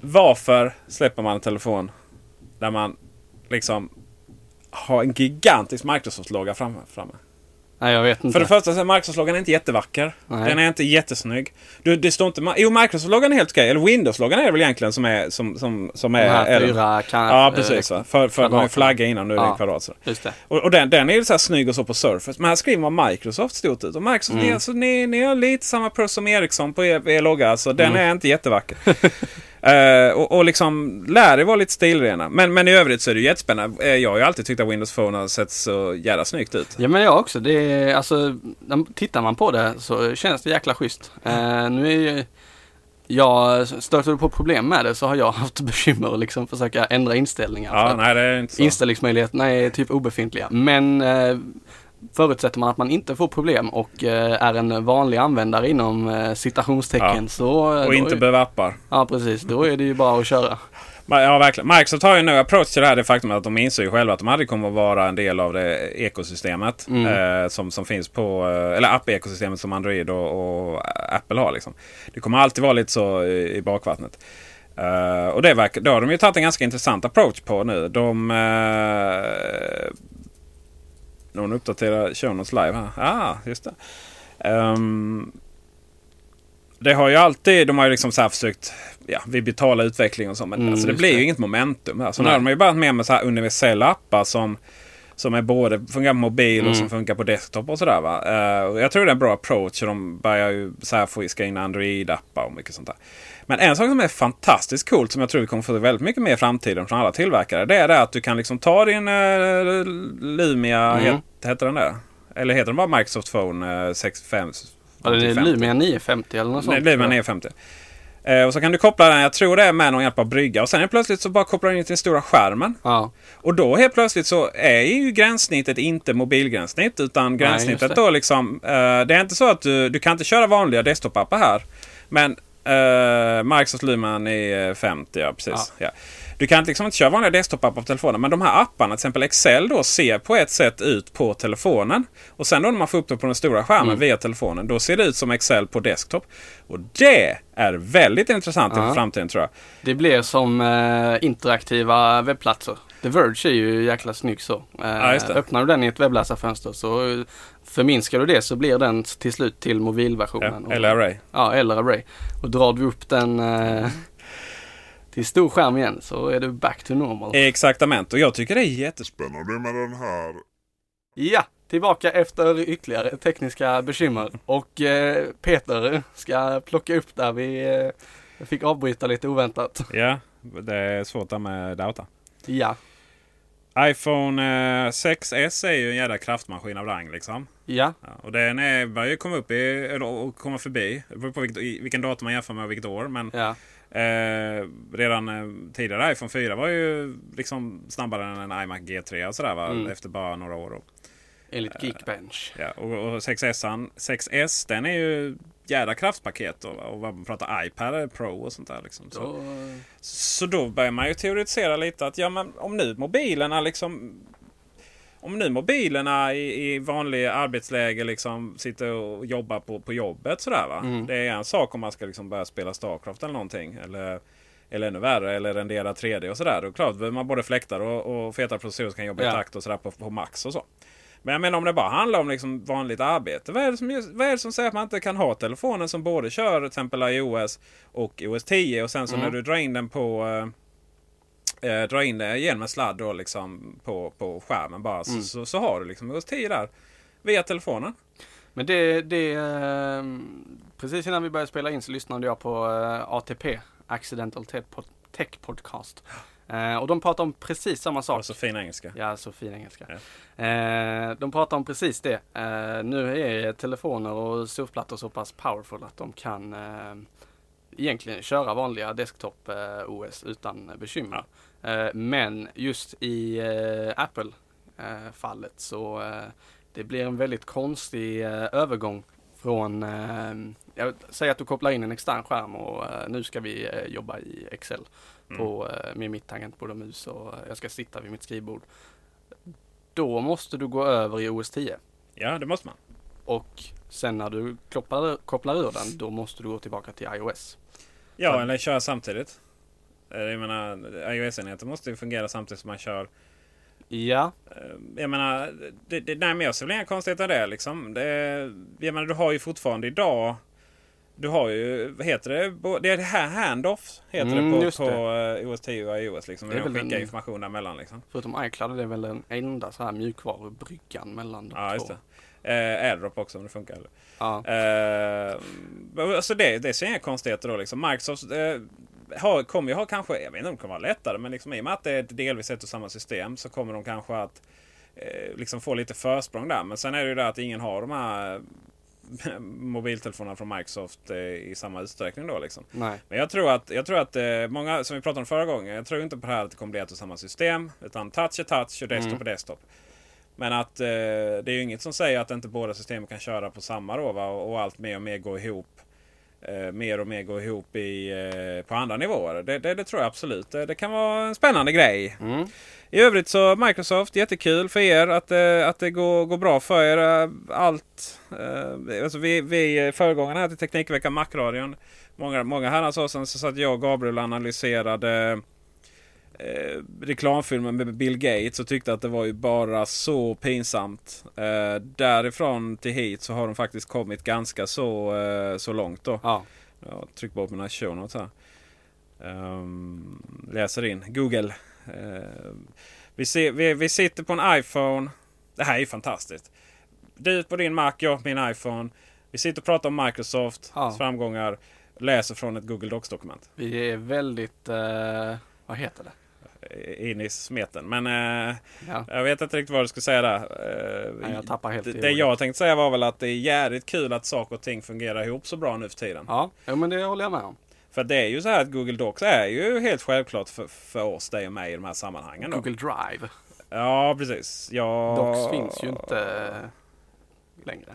Varför släpper man en telefon där man liksom har en gigantisk Microsoft-logga framme? framme? Nej jag vet inte. För det första så är Microsoft-loggan inte jättevacker. Nej. Den är inte jättesnygg. Du, det står inte... Jo, Microsoft-loggan är helt okej. Eller Windows-loggan är det väl egentligen som är... Som, som, som är här är den. fyra kan... Ja, precis. Va? För, för ju kvadraten. flagga innan nu är det Ja. en kvadrat. Så. Just det. Och, och den, den är ju så här snygg och så på Surface. Men här skriver man Microsoft stort ut. Och Microsoft, Mm. ni, alltså, ni, ni har lite samma puss som Ericsson på er, er logga. Så den Mm. är inte jättevacker. <laughs> Eh, och, och liksom lär er vara lite stilrena. Men, men i övrigt så är det ju jättespännande. Eh, jag har ju alltid tyckt att Windows Phone har sett så jävla snyggt ut. Ja men jag också. Det är, alltså, tittar man på det så känns det jäkla schysst. Eh, nu är ju, jag stöter du på problem med det så har jag <laughs> haft bekymmer att liksom försöka ändra inställningar. Ja, nej det är inte så. Inställningsmöjligheterna är typ obefintliga. Men eh, förutsätter man att man inte får problem och eh, är en vanlig användare inom eh, citationstecken Ja. så... eh, Och inte är, behöver appar. Ja precis, då är det ju bara att köra. Ja, verkligen. Microsoft har ju nu approach till det här det faktum att de inser ju själva att de aldrig kommer att vara en del av det ekosystemet. Mm. Eh, som, som finns på, eller app-ekosystemet som Android och, och Apple har. Liksom. Det kommer alltid vara lite så i, i bakvattnet. Eh, och det verkar, då har de ju tagit en ganska intressant approach på nu. De... Uh, någon uppdaterar show notes live här. Ah, just det. Ehm, det har ju alltid, de har ju liksom så här försökt, ja, vi betalar utveckling och så. Men Mm, alltså, det blir det. ju inget momentum. Alltså, nu Nej. har de ju börjat med med så här universella appar som, som är både funkar på mobil och Mm. som funkar på desktop och sådär. Va? Eh, och jag tror det är en bra approach. Och de börjar ju så här få ska in Android-appar och mycket sånt där. Men en sak som är fantastiskt coolt som jag tror vi kommer få se väldigt mycket mer i framtiden från alla tillverkare. Det är det att du kan liksom ta din uh, Lumia, Mm. het, heter den det? Eller heter den bara Microsoft Phone uh, 65? Ja, det är 50? Lumia 950 eller något sånt. Nej, Lumia 950. Eh, och så kan du koppla den, jag tror det är med någon hjälp av brygga. Och sen helt plötsligt så bara kopplar du in till den stora skärmen. Ja, Och då helt plötsligt så är ju gränssnittet inte mobilgränssnitt. Utan gränssnittet det. då liksom. Eh, det är inte så att du, du kan inte köra vanliga desktop-appar här. Men eh, Microsoft Lumia 950, ja precis. Ja. Du kan liksom inte köra vanliga desktop-appar på telefonen. Men de här apparna, till exempel Excel då, ser på ett sätt ut på telefonen. Och sen då när man får upp det på den stora skärmen Mm. via telefonen. Då ser det ut som Excel på desktop. Och det är väldigt intressant inför Ja. framtiden tror jag. det blir som eh, interaktiva webbplatser. The Verge är ju jäkla snygg så. Eh, Ja, öppnar du den i ett webbläsarfönster så eh, förminskar du det så blir den till slut till mobilversionen. Ja, eller Array. Ja, eller Array. Och drar du upp den eh, till stor skärm igen så är du back to normal. Exaktament. Och jag tycker det är jättespännande. Spännande med den här. Ja, tillbaka efter ytterligare tekniska bekymmer. Och eh, Peter ska plocka upp där vi eh, fick avbryta lite oväntat. Ja, det är svårt där med data. Ja, iPhone eh, 6S är ju en jävla kraftmaskin av rang liksom. ja, Ja, och den är, börjar ju komma upp i, eller, komma förbi. Det beror på vilket, vilken datum man jämför med och vilket år. Men ja. Eh, redan eh, tidigare iPhone 4 var ju liksom snabbare än en iMac G3 och sådär va? Mm. Efter bara några år. Då. Enligt Geekbench. Ja, och, och 6S, 6S den är ju jädra kraftpaket. Och, och vad man pratar iPad Pro och sånt där. Liksom. Så, Då, så då börjar man ju teoretisera lite att ja, men om nu mobilerna liksom om nu mobilerna i, i vanlig arbetsläge liksom sitter och jobbar på, på jobbet sådär va. Mm. Det är en sak om man ska liksom börja spela Starcraft eller någonting. Eller, eller ännu värre, eller rendera 3D och sådär. Då klart man både fläktar och, och feta processorer kan jobba Ja. i takt och sådär på, på max och så. Men jag menar om det bara handlar om liksom vanligt arbete. Vad är, det som, vad är det som säger att man inte kan ha telefonen som både kör till exempel iOS och OS 10 och sen så Mm. när du drar in den på eh, drar in det genom en sladd då liksom på, på skärmen bara så, Mm. så, så har du liksom OS 10 där via telefonen. Men det, det eh, precis innan vi började spela in så lyssnade jag på eh, ATP, Accidental Tech Pod- Tech Podcast. Eh, och de pratar om precis samma sak. Och så fin engelska. Ja, så fin engelska. Eh, de pratar om precis det. Eh, nu är telefoner och surfplattor så pass powerful att de kan eh, egentligen köra vanliga desktop eh, OS utan bekymmer. Eh, men just i eh, Apple eh, fallet så eh, det blir en väldigt konstig eh, övergång från, eh, jag säger att du kopplar in en extern skärm och eh, nu ska vi eh, jobba i Excel på, eh, med mitt tangentbord och mus och jag ska sitta vid mitt skrivbord. Då måste du gå över i OS 10 Ja, det måste man. och sen när du kopplar, kopplar ur den då måste du gå tillbaka till iOS. Ja, eller köra samtidigt. Eh, Jag menar, iOS-enheten måste ju fungera samtidigt som man kör. Ja, Eh, Jag menar, det, det, nej, men jag ser väl inga konstigheter där liksom. Det, jag menar, du har ju fortfarande idag du har ju, vad heter det? Det är det här handoff heter Mm, det på, på eh, OS 10 och iOS. Liksom. Det Det är de skickar en- information däremellan. Liksom. förutom iCloud det är väl den enda så här mjukvarubryggan mellan de Ja, två. just det. Eh, AirDrop också om det funkar. Ja. Eh, alltså det, det ser inga konstigheter då. Liksom. Microsoft eh, har, kommer ju ha kanske, jag vet inte om det kommer vara lättare, men liksom, i och med att det är delvis ett och samma system så kommer de kanske att eh, liksom få lite försprång där. Men sen är det ju det att ingen har de här <laughs> mobiltelefonerna från Microsoft eh, i samma utsträckning då. Liksom. Nej. Men jag tror att, jag tror att eh, många, som vi pratade om förra gången, jag tror inte på det här att det kommer bli ett och samma system. Utan touch är touch och desktop Mm. är desktop. Men att eh, det är ju inget som säger att inte båda systemen kan köra på samma då va? Och, och allt mer och mer går ihop. Eh, mer och mer går ihop i, eh, på andra nivåer. Det, det, det tror jag absolut. Det, det kan vara en spännande grej. Mm. I övrigt så Microsoft, jättekul för er att, eh, att det går, går bra för er. eh, Allt. Eh, alltså vi, vi föregångarna här till Teknikveckan Macradion. Många, många herrans år sedan så satt jag och Gabriel och analyserade eh, reklamfilmen med Bill Gates och tyckte att det var ju bara så pinsamt. Eh, därifrån till hit så har de faktiskt kommit ganska så, eh, så långt då. Ja. Jag trycker bara på mina show notes här. Ehm, läser in. Google. Ehm, vi, ser, vi, vi sitter på en iPhone. Det här är ju fantastiskt. Du på din Mac, jag på min iPhone. Vi sitter och pratar om Microsofts Ja. framgångar. Läser från ett Google Docs-dokument. Vi är väldigt, eh, vad heter det? Eh, In i smeten. Men eh, Ja. jag vet inte riktigt vad du ska säga där. Eh, Nej, jag helt det, det jag tänkte säga var väl att det är jävligt kul att saker och ting fungerar ihop så bra nu för tiden. Ja, jo, men det håller jag med om. För det är ju så här att Google Docs är ju helt självklart för, för oss, dig och mig i de här sammanhangen. Då. Google Drive. Ja, precis. Ja, Docs finns ju inte eh, längre.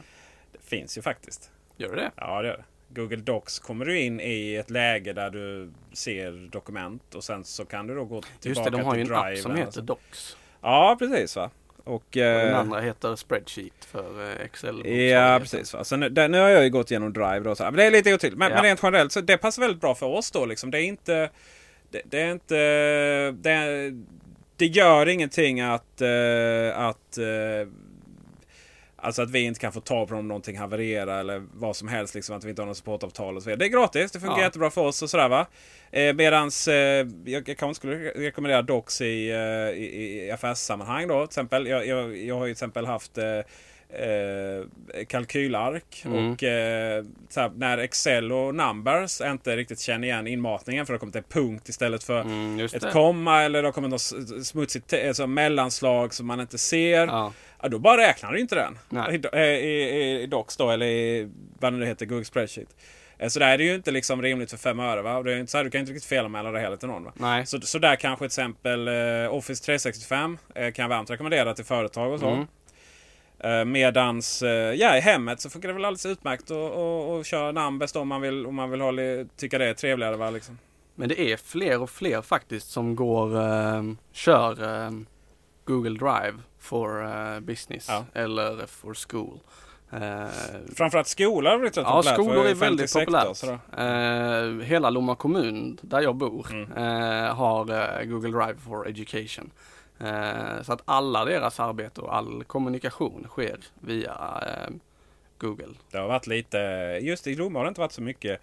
Det finns ju faktiskt. Gör det? Ja, det gör det. Google Docs kommer du in i ett läge där du ser dokument och sen så kan du då gå tillbaka Just det, de har ju till en Drive. app som heter så. Docs. Ja, precis va. Och, Och den eh, andra heter Spreadsheet för eh, Excel. Ja, precis. Va? Så nu, där, nu har jag ju gått igenom Drive. Då, så här. Men det är lite otydligt. Men, Ja. men rent generellt så det passar väldigt bra för oss då. Liksom. Det är inte... Det, det är inte... Det, det gör ingenting att... eh, att Alltså att vi inte kan få tag på om någonting havererar eller vad som helst. Liksom, att vi inte har något supportavtal och så vidare. Det är gratis. Det funkar Ja. jättebra för oss och sådär va. Eh, medans eh, jag, jag kanske skulle rekommendera Docs i, eh, i, i affärssammanhang då. Till exempel. Jag, jag, jag har ju till exempel haft eh, eh, kalkylark. Mm. Och eh, så här, när Excel och Numbers inte riktigt känner igen inmatningen för det har kommit en punkt istället för Mm, ett komma eller det har kommit något smutsigt alltså mellanslag som man inte ser. Ja. Ja, då bara räknar du inte den. Nej. I, i, i, Docs då, eller i vad det nu heter, Google Spreadsheet. Eh, Så där är det ju inte liksom rimligt för fem öre. Va? Det är inte så här, du kan inte riktigt felanmäla det heller till någon. Va? Nej. Så, så där kanske till exempel eh, Office 365 eh, kan jag varmt rekommendera till företag och så. Mm. Eh, medans eh, ja, i hemmet så funkar det väl alldeles utmärkt att och, och köra Numbest om man vill, om man vill hålla, tycka det är trevligare. Va, liksom. Men det är fler och fler faktiskt som går, eh, kör eh, Google Drive for eh, business Ja. eller for school. Eh, Framförallt skolor har blivit rätt Ja, populärt. skolor för är väldigt populärt. Eh, hela Lomma kommun, där jag bor, Mm. eh, har Google Drive for Education. Så att alla deras arbete och all kommunikation sker via Google. Det har varit lite, just i Rom har det inte varit så mycket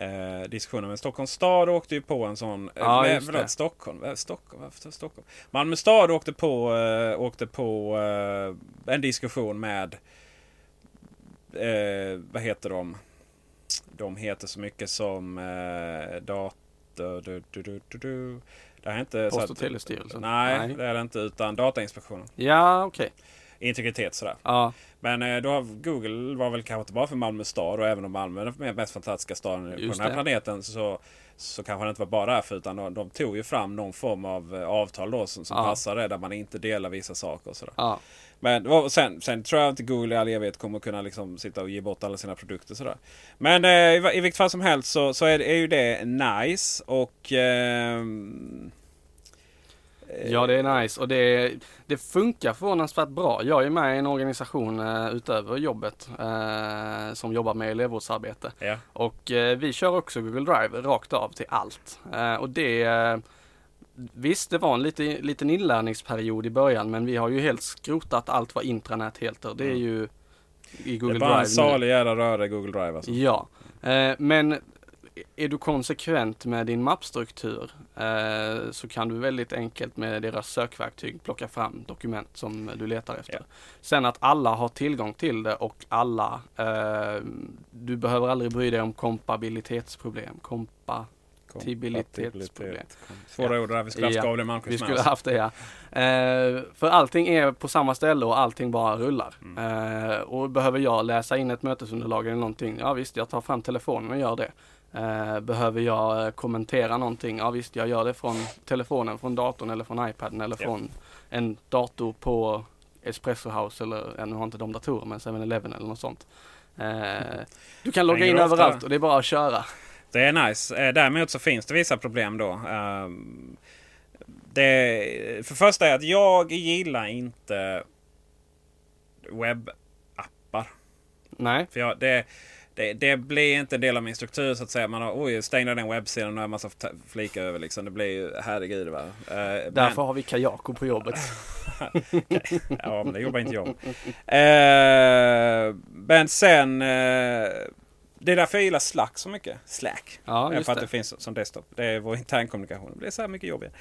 eh, diskussioner. Men Stockholms stad åkte ju på en sån. eh, Ja, förlåt, det. Stockholm. eh, Stockholm. Varför Stockholm? Malmö stad åkte på, eh, åkte på eh, en diskussion med eh, vad heter de? De heter så mycket som eh, dator... Du, du, du. Det är inte så Post och telestyrelsen? Nej, Nej. det är det inte. Utan Datainspektionen. Ja, okej. Integritet sådär. Ja, Men eh, då Google var väl kanske inte bara för Malmö stad och även om Malmö är den mest fantastiska staden på Just den här det. planeten så, så kanske det inte var bara därför utan de, de tog ju fram någon form av eh, avtal då som, som Ja. passar det där man inte delar vissa saker och sådär. ja. Men sen, sen tror jag inte Google i all evighet kommer kunna liksom sitta och ge bort alla sina produkter sådär. Men eh, i, i vilket fall som helst så, så är, är ju det nice och ehm, Ja, det är nice och det, det funkar förvånansvärt bra. Jag är med i en organisation eh, utöver jobbet eh, som jobbar med elevvårdsarbete. ja. Och eh, vi kör också Google Drive rakt av till allt. Eh, och det eh, Visst, det var en lite, liten inlärningsperiod i början men vi har ju helt skrotat allt vad intranät heter. Det är Mm. ju i Det Google är bara en Drive nu. salig jävla röra i Google Drive alltså. Ja, eh, men är du konsekvent med din mappstruktur eh, så kan du väldigt enkelt med deras sökverktyg plocka fram dokument som du letar efter. Ja. Sen att alla har tillgång till det och alla, eh, du behöver aldrig bry dig om kompabilitetsproblem. Kompatibilitetsproblem. Svåra ord där. Vi skulle haft Ja, Gabriel Malmqvist Vi med skulle oss. haft det ja. Eh, för allting är på samma ställe och allting bara rullar. Mm. Eh, och behöver jag läsa in ett mötesunderlag eller någonting, ja visst jag tar fram telefonen och gör det. Eh, behöver jag eh, kommentera någonting, ja visst jag gör det från telefonen, från datorn eller från iPaden eller Ja. från en dator på Espresso House eller, ja, nu har inte de datorer men 7-Eleven eller något sånt. Eh, du kan logga in ofta- överallt och det är bara att köra. Det är nice. Eh, Däremot så finns det vissa problem då. Ehm, Det, för första är att jag gillar inte webbappar. Nej, För jag, det, det, det blir inte en del av min struktur så att säga. Man har, oj, stängde den webbsidan och har en massa flikar över liksom. Det blir ju, herregud va. Men- därför har vi Kajako på jobbet. <laughs> ja, men det jobbar inte jag. Eh, men sen... Eh, det är därför jag gillar Slack så mycket. Slack. Ja, för att det. det finns som desktop. Det är vår internkommunikation. Det blir så här mycket jobbigare.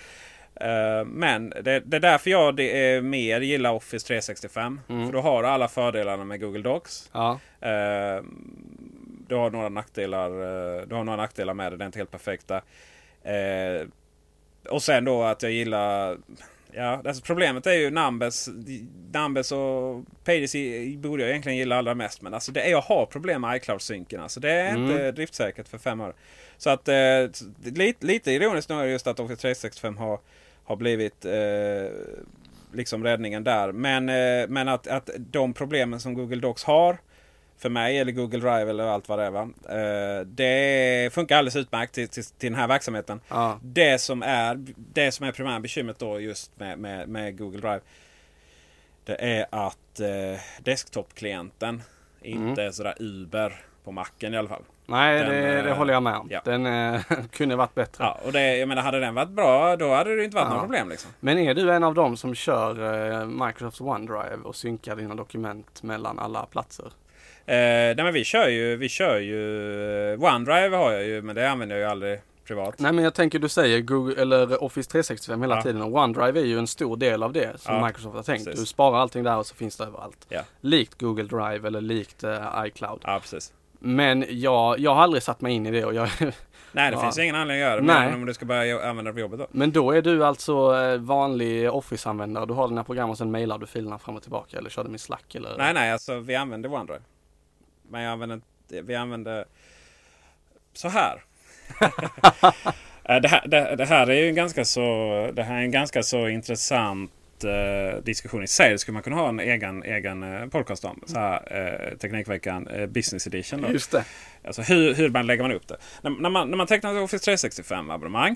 Eh, men det, det är därför jag det är mer gillar Office 365. Mm. För då har du alla fördelarna med Google Docs. Ja, Eh, du har några nackdelar. eh, du har några nackdelar med det. Det är inte helt perfekta. Och sen då att jag gillar... Ja, alltså problemet är ju Numbers. Numbers och Pages borde jag egentligen gilla allra mest. Men alltså det är, jag har problem med iCloud-synken. Alltså det är Mm. inte driftsäkert för fem år. Så att lite, lite ironiskt nu är det just att Office 365 har, har blivit eh, liksom räddningen där. Men, eh, men att, att de problemen som Google Docs har för mig eller Google Drive eller allt vad det är. Va? Eh, det funkar alldeles utmärkt till, till, till den här verksamheten. ja. Det som är, det som är primära bekymret då just med, med, med Google Drive. Det är att eh, desktop-klienten inte är sådär Uber på macken i alla fall. Nej, Den, det, det eh, håller jag med om. ja. Den eh, <laughs> kunde varit bättre. Ja, och det, jag menar, hade den varit bra då hade det inte varit Ja. några problem. Liksom. Men är du en av dem som kör eh, Microsoft OneDrive och synkar dina dokument mellan alla platser? Eh, nej, men vi kör ju, vi kör ju eh, OneDrive har jag ju men det använder jag ju aldrig privat. Nej men jag tänker du säger Google, eller Office 365 hela Ja. tiden och OneDrive är ju en stor del av det som Ja, Microsoft har tänkt. precis. Du sparar allting där och så finns det överallt. Ja. Likt Google Drive eller likt eh, iCloud. Ja, precis. Men jag, jag har aldrig satt mig in i det och jag, <laughs> Nej, det Ja. finns ingen anledning att göra det. Nej. Men om du ska börja använda det på jobbet då. Men då är du alltså eh, vanlig Office-användare. Du har dina program och sen mailar du filerna fram och tillbaka eller kör dem i Slack eller? Nej, nej, alltså vi använder OneDrive. Men jag använder vi använder så här. <laughs> <laughs> Eh, det, här det, det här är ju en ganska så, det här är en ganska så intressant diskussion i sig. Det skulle man kunna ha en egen, egen eh, podcast om. Så här, eh, Teknikveckan eh, Business Edition. Då. Just det. Alltså hur, hur man lägger man upp det? När, när, man, när man tecknar ett Office 365 abonnemang.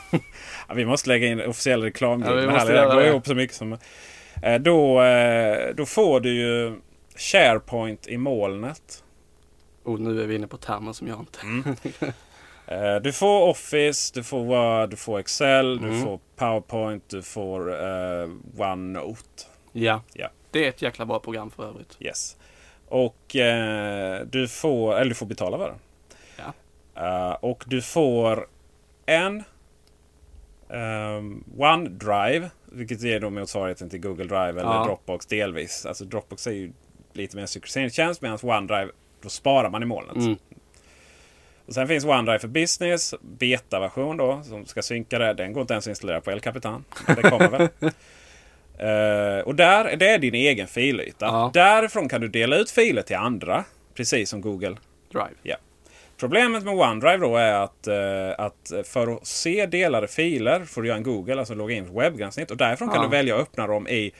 Ja, vi måste lägga in officiell reklam. Ja, vi det här det går ihop så mycket som... Eh, då, eh, då får du ju SharePoint i molnet. Och nu är vi inne på termer som jag inte... Eh, du får Office, du får Word, du får Excel, du Mm. får PowerPoint, du får eh, OneNote. Ja. Ja. Det är ett jäkla bra program för övrigt. Yes. Och eh, du får, eller du får betala för det. Ja. Eh, och du får en ehm, OneDrive. Vilket är då motsvarigheten till Google Drive eller Ja. Dropbox delvis. Alltså Dropbox är ju lite mer synkroniseringsstjänst medan OneDrive då sparar man i molnet. Mm. Och sen finns OneDrive för Business, beta-version då, som ska synka det. Den går inte ens att installera på El Capitan. Det kommer väl. <laughs> Eh, och där, det är din egen filyta. Ja. Därifrån kan du dela ut filer till andra. Precis som Google. Drive. Ja. Problemet med OneDrive då är att, eh, att för att se delade filer får du göra en Google, alltså logga in på webbgränssnitt. Och därifrån kan Ja. du välja att öppna dem i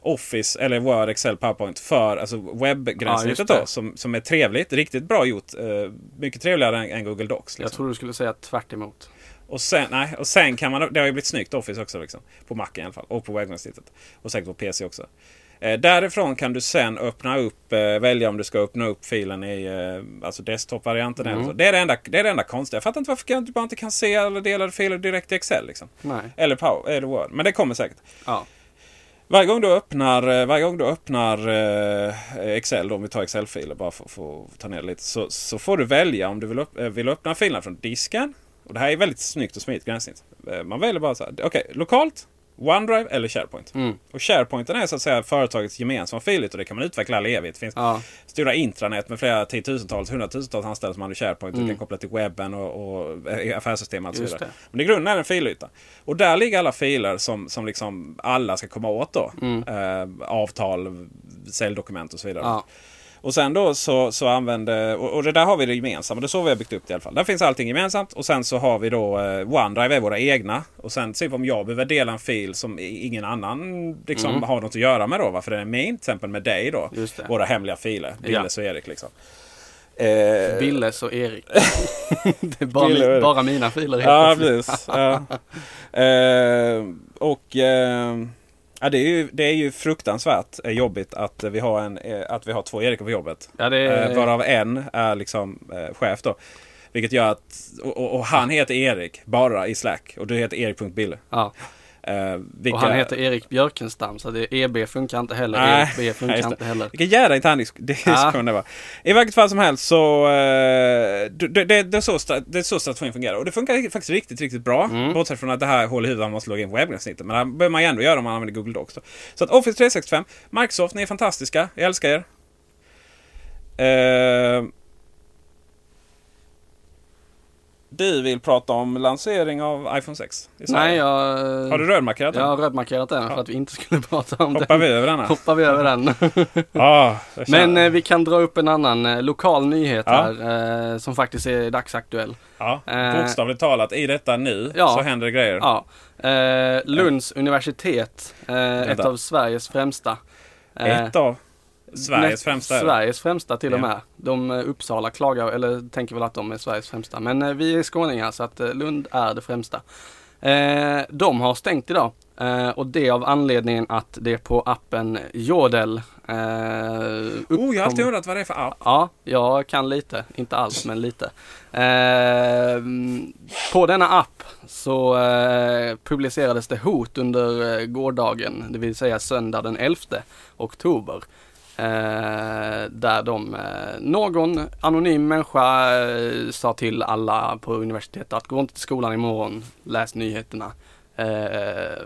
Office eller Word, Excel, PowerPoint för alltså Ja, webbgränssnittet det. då. Som, som är trevligt, riktigt bra gjort. Eh, mycket trevligare än, än Google Docs. Jag Liksom. tror du skulle säga tvärt emot. Och sen, nej, och sen kan man, det har ju blivit snyggt Office också. Liksom, på Mac i alla fall. Och på webbgränssnittet. Och säkert på PC också. Eh, därifrån kan du sen öppna upp, eh, välja om du ska öppna upp filen i eh, alltså desktop-varianten. eller så. Det, är det, enda, det är det enda konstiga. Jag fattar inte varför du bara inte kan se alla delade filer direkt i Excel. Liksom. Eller, Power, eller Word. Men det kommer säkert. Ja. Varje gång du öppnar, varje gång du öppnar Excel, då, om vi tar Excel-filer bara för för att ta ner lite. Så, så får du välja om du vill, upp, vill öppna filerna från disken. Och det här är väldigt snyggt och smidigt gränssnitt. Man väljer bara så här. Okej, lokalt. OneDrive eller SharePoint. Mm. Och SharePointen är så att säga företagets gemensamma filytor. Det kan man utveckla all evighet. Det finns Ja. stora intranät med flera tiotusentals, hundratusentals anställda som använder SharePoint. Du kan koppla till webben och, och eh, affärssystem och så Mm. Vidare. det. Men i grunden är det en filyta. Och där ligger alla filer som, som liksom alla ska komma åt då. Eh, avtal, säljdokument och så vidare. Mm. Ja. Och sen då så, så använder, och, och det där har vi det gemensamma. Det är så vi har byggt upp det i alla fall. Där finns allting gemensamt och sen så har vi då eh, OneDrive är våra egna. Och sen typ om jag behöver dela en fil som ingen annan liksom har något att göra med då. Varför den är min, till exempel med dig då. Mm. Våra hemliga filer. Ja. Billes och Erik liksom. Eh, Billes och Erik. <laughs> det är bara, Bille och mi, Erik. bara mina filer Ja, precis. Ja. <laughs> Eh, och eh, ja, det, är ju, det är ju fruktansvärt eh, jobbigt att vi har, en, eh, att vi har två Erik på jobbet. Ja, det är... Eh, varav en är liksom chef då. Vilket gör att, och, och, och han heter Erik bara i Slack. Och du heter Erik.bille. ja. Eh, vilka, Och han heter Erik Björkenstam så det EB funkar inte heller. Nej, Erik B <laughs> funkar inte heller. Vilken jävla interndiskussion <laughs> det var. I vilket fall som helst så... Eh, det, det, det, är så det är så strategin fungerar. Och det funkar faktiskt riktigt, riktigt bra. Mm. Bortsett från att det här håller i huvudet man måste logga in på webbgränssnittet. Men det behöver man ju ändå göra om man använder Google Docs. Då. Så att Office 365, Microsoft, ni är fantastiska. Jag älskar er. Eh, du vill prata om lansering av iPhone 6 i Sverige. Nej, jag... Har du rödmarkerat den? Jag har rödmarkerat den för att vi inte skulle <laughs> prata om Hoppar den. vi över denna? Hoppar vi över den. <laughs> Ah, Men eh, vi kan dra upp en annan eh, lokal nyhet Ja. här eh, som faktiskt är dagsaktuell. Ja, Eh, bokstavligt talat i detta nu ja. så händer det grejer. Ja. Eh, Lunds universitet, eh, ett av Sveriges främsta. Ett av Sveriges främsta. Sveriges främsta till och Ja. med. De eh, Uppsala klagar, eller tänker väl att de är Sveriges främsta. Men eh, vi är skåningar så att eh, Lund är det främsta. De har stängt idag. Eh, och det av anledningen att det på appen Jodel eh, Oh, jag har alltid undrat vad det är för app. Ja, jag kan lite. Inte allt, men lite. På denna app så publicerades det hot under gårdagen, det vill säga söndag den 11 oktober. Eh, där de, eh, någon anonym människa eh, sa till alla på universitetet att gå inte till skolan imorgon, läs nyheterna. Eh,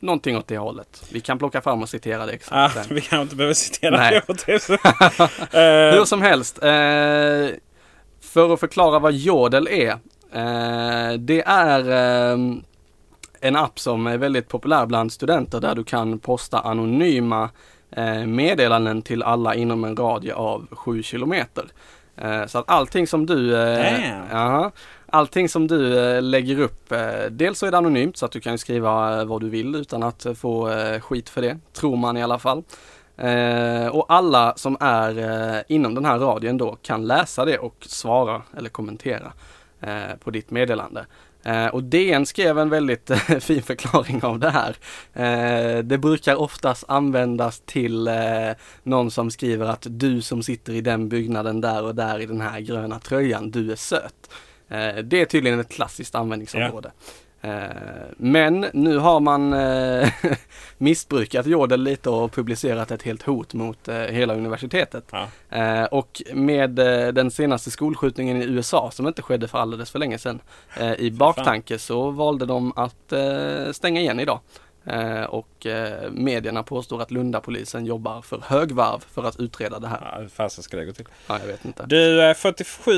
någonting åt det hållet. Vi kan plocka fram och citera det Ah, exakt vi kanske inte behöver citera Nej. det. <laughs> Hur som helst, för att förklara vad Jodel är. Det är en app som är väldigt populär bland studenter där du kan posta anonyma meddelanden till alla inom en radie av 7 kilometer. Eh, så att allting som du eh, ja, Allting som du eh, lägger upp, eh, dels så är det anonymt så att du kan skriva eh, vad du vill utan att eh, få eh, skit för det, tror man i alla fall. Eh, och alla som är eh, inom den här radien då kan läsa det och svara eller kommentera eh, på ditt meddelande. Eh, och DN skrev en väldigt eh, fin förklaring av det här. Eh, det brukar oftast användas till eh, någon som skriver att du som sitter i den byggnaden där och där i den här gröna tröjan, du är söt. Eh, det är tydligen ett klassiskt användningsområde. Eh, men nu har man eh, <laughs> missbrukat Jodel lite och publicerat ett helt hot mot eh, hela universitetet. Ja. Eh, Och med eh, den senaste skolskjutningen i USA som inte skedde för alldeles för länge sedan eh, i baktanke så valde de att eh, stänga igen idag. Eh, Och eh, medierna påstår att Lundapolisen jobbar för högvarv för att utreda det här. Ja, hur fasen ska det gå till? Ja, jag vet inte. Du, eh, 47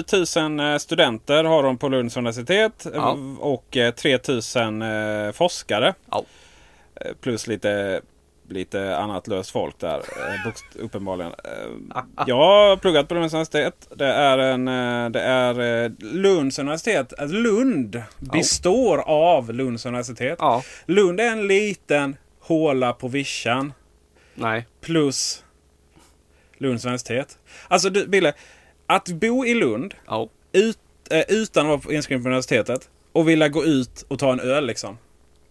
000 studenter har de på Lunds universitet. Ja. eh, Och eh, 3 000 eh, forskare. Ja. Eh, Plus lite, lite annat löst folk där. eh, Uppenbarligen. Eh, Jag har pluggat på Lunds universitet. Det är, en, eh, det är Lunds universitet. Alltså Lund består av Lunds universitet. Ja, Lund är en liten håla på vischan. nej. Plus Lunds universitet. Alltså du, Bille. Att bo i Lund Ja, ut, utan att vara inskriven på universitetet och vilja gå ut och ta en öl liksom.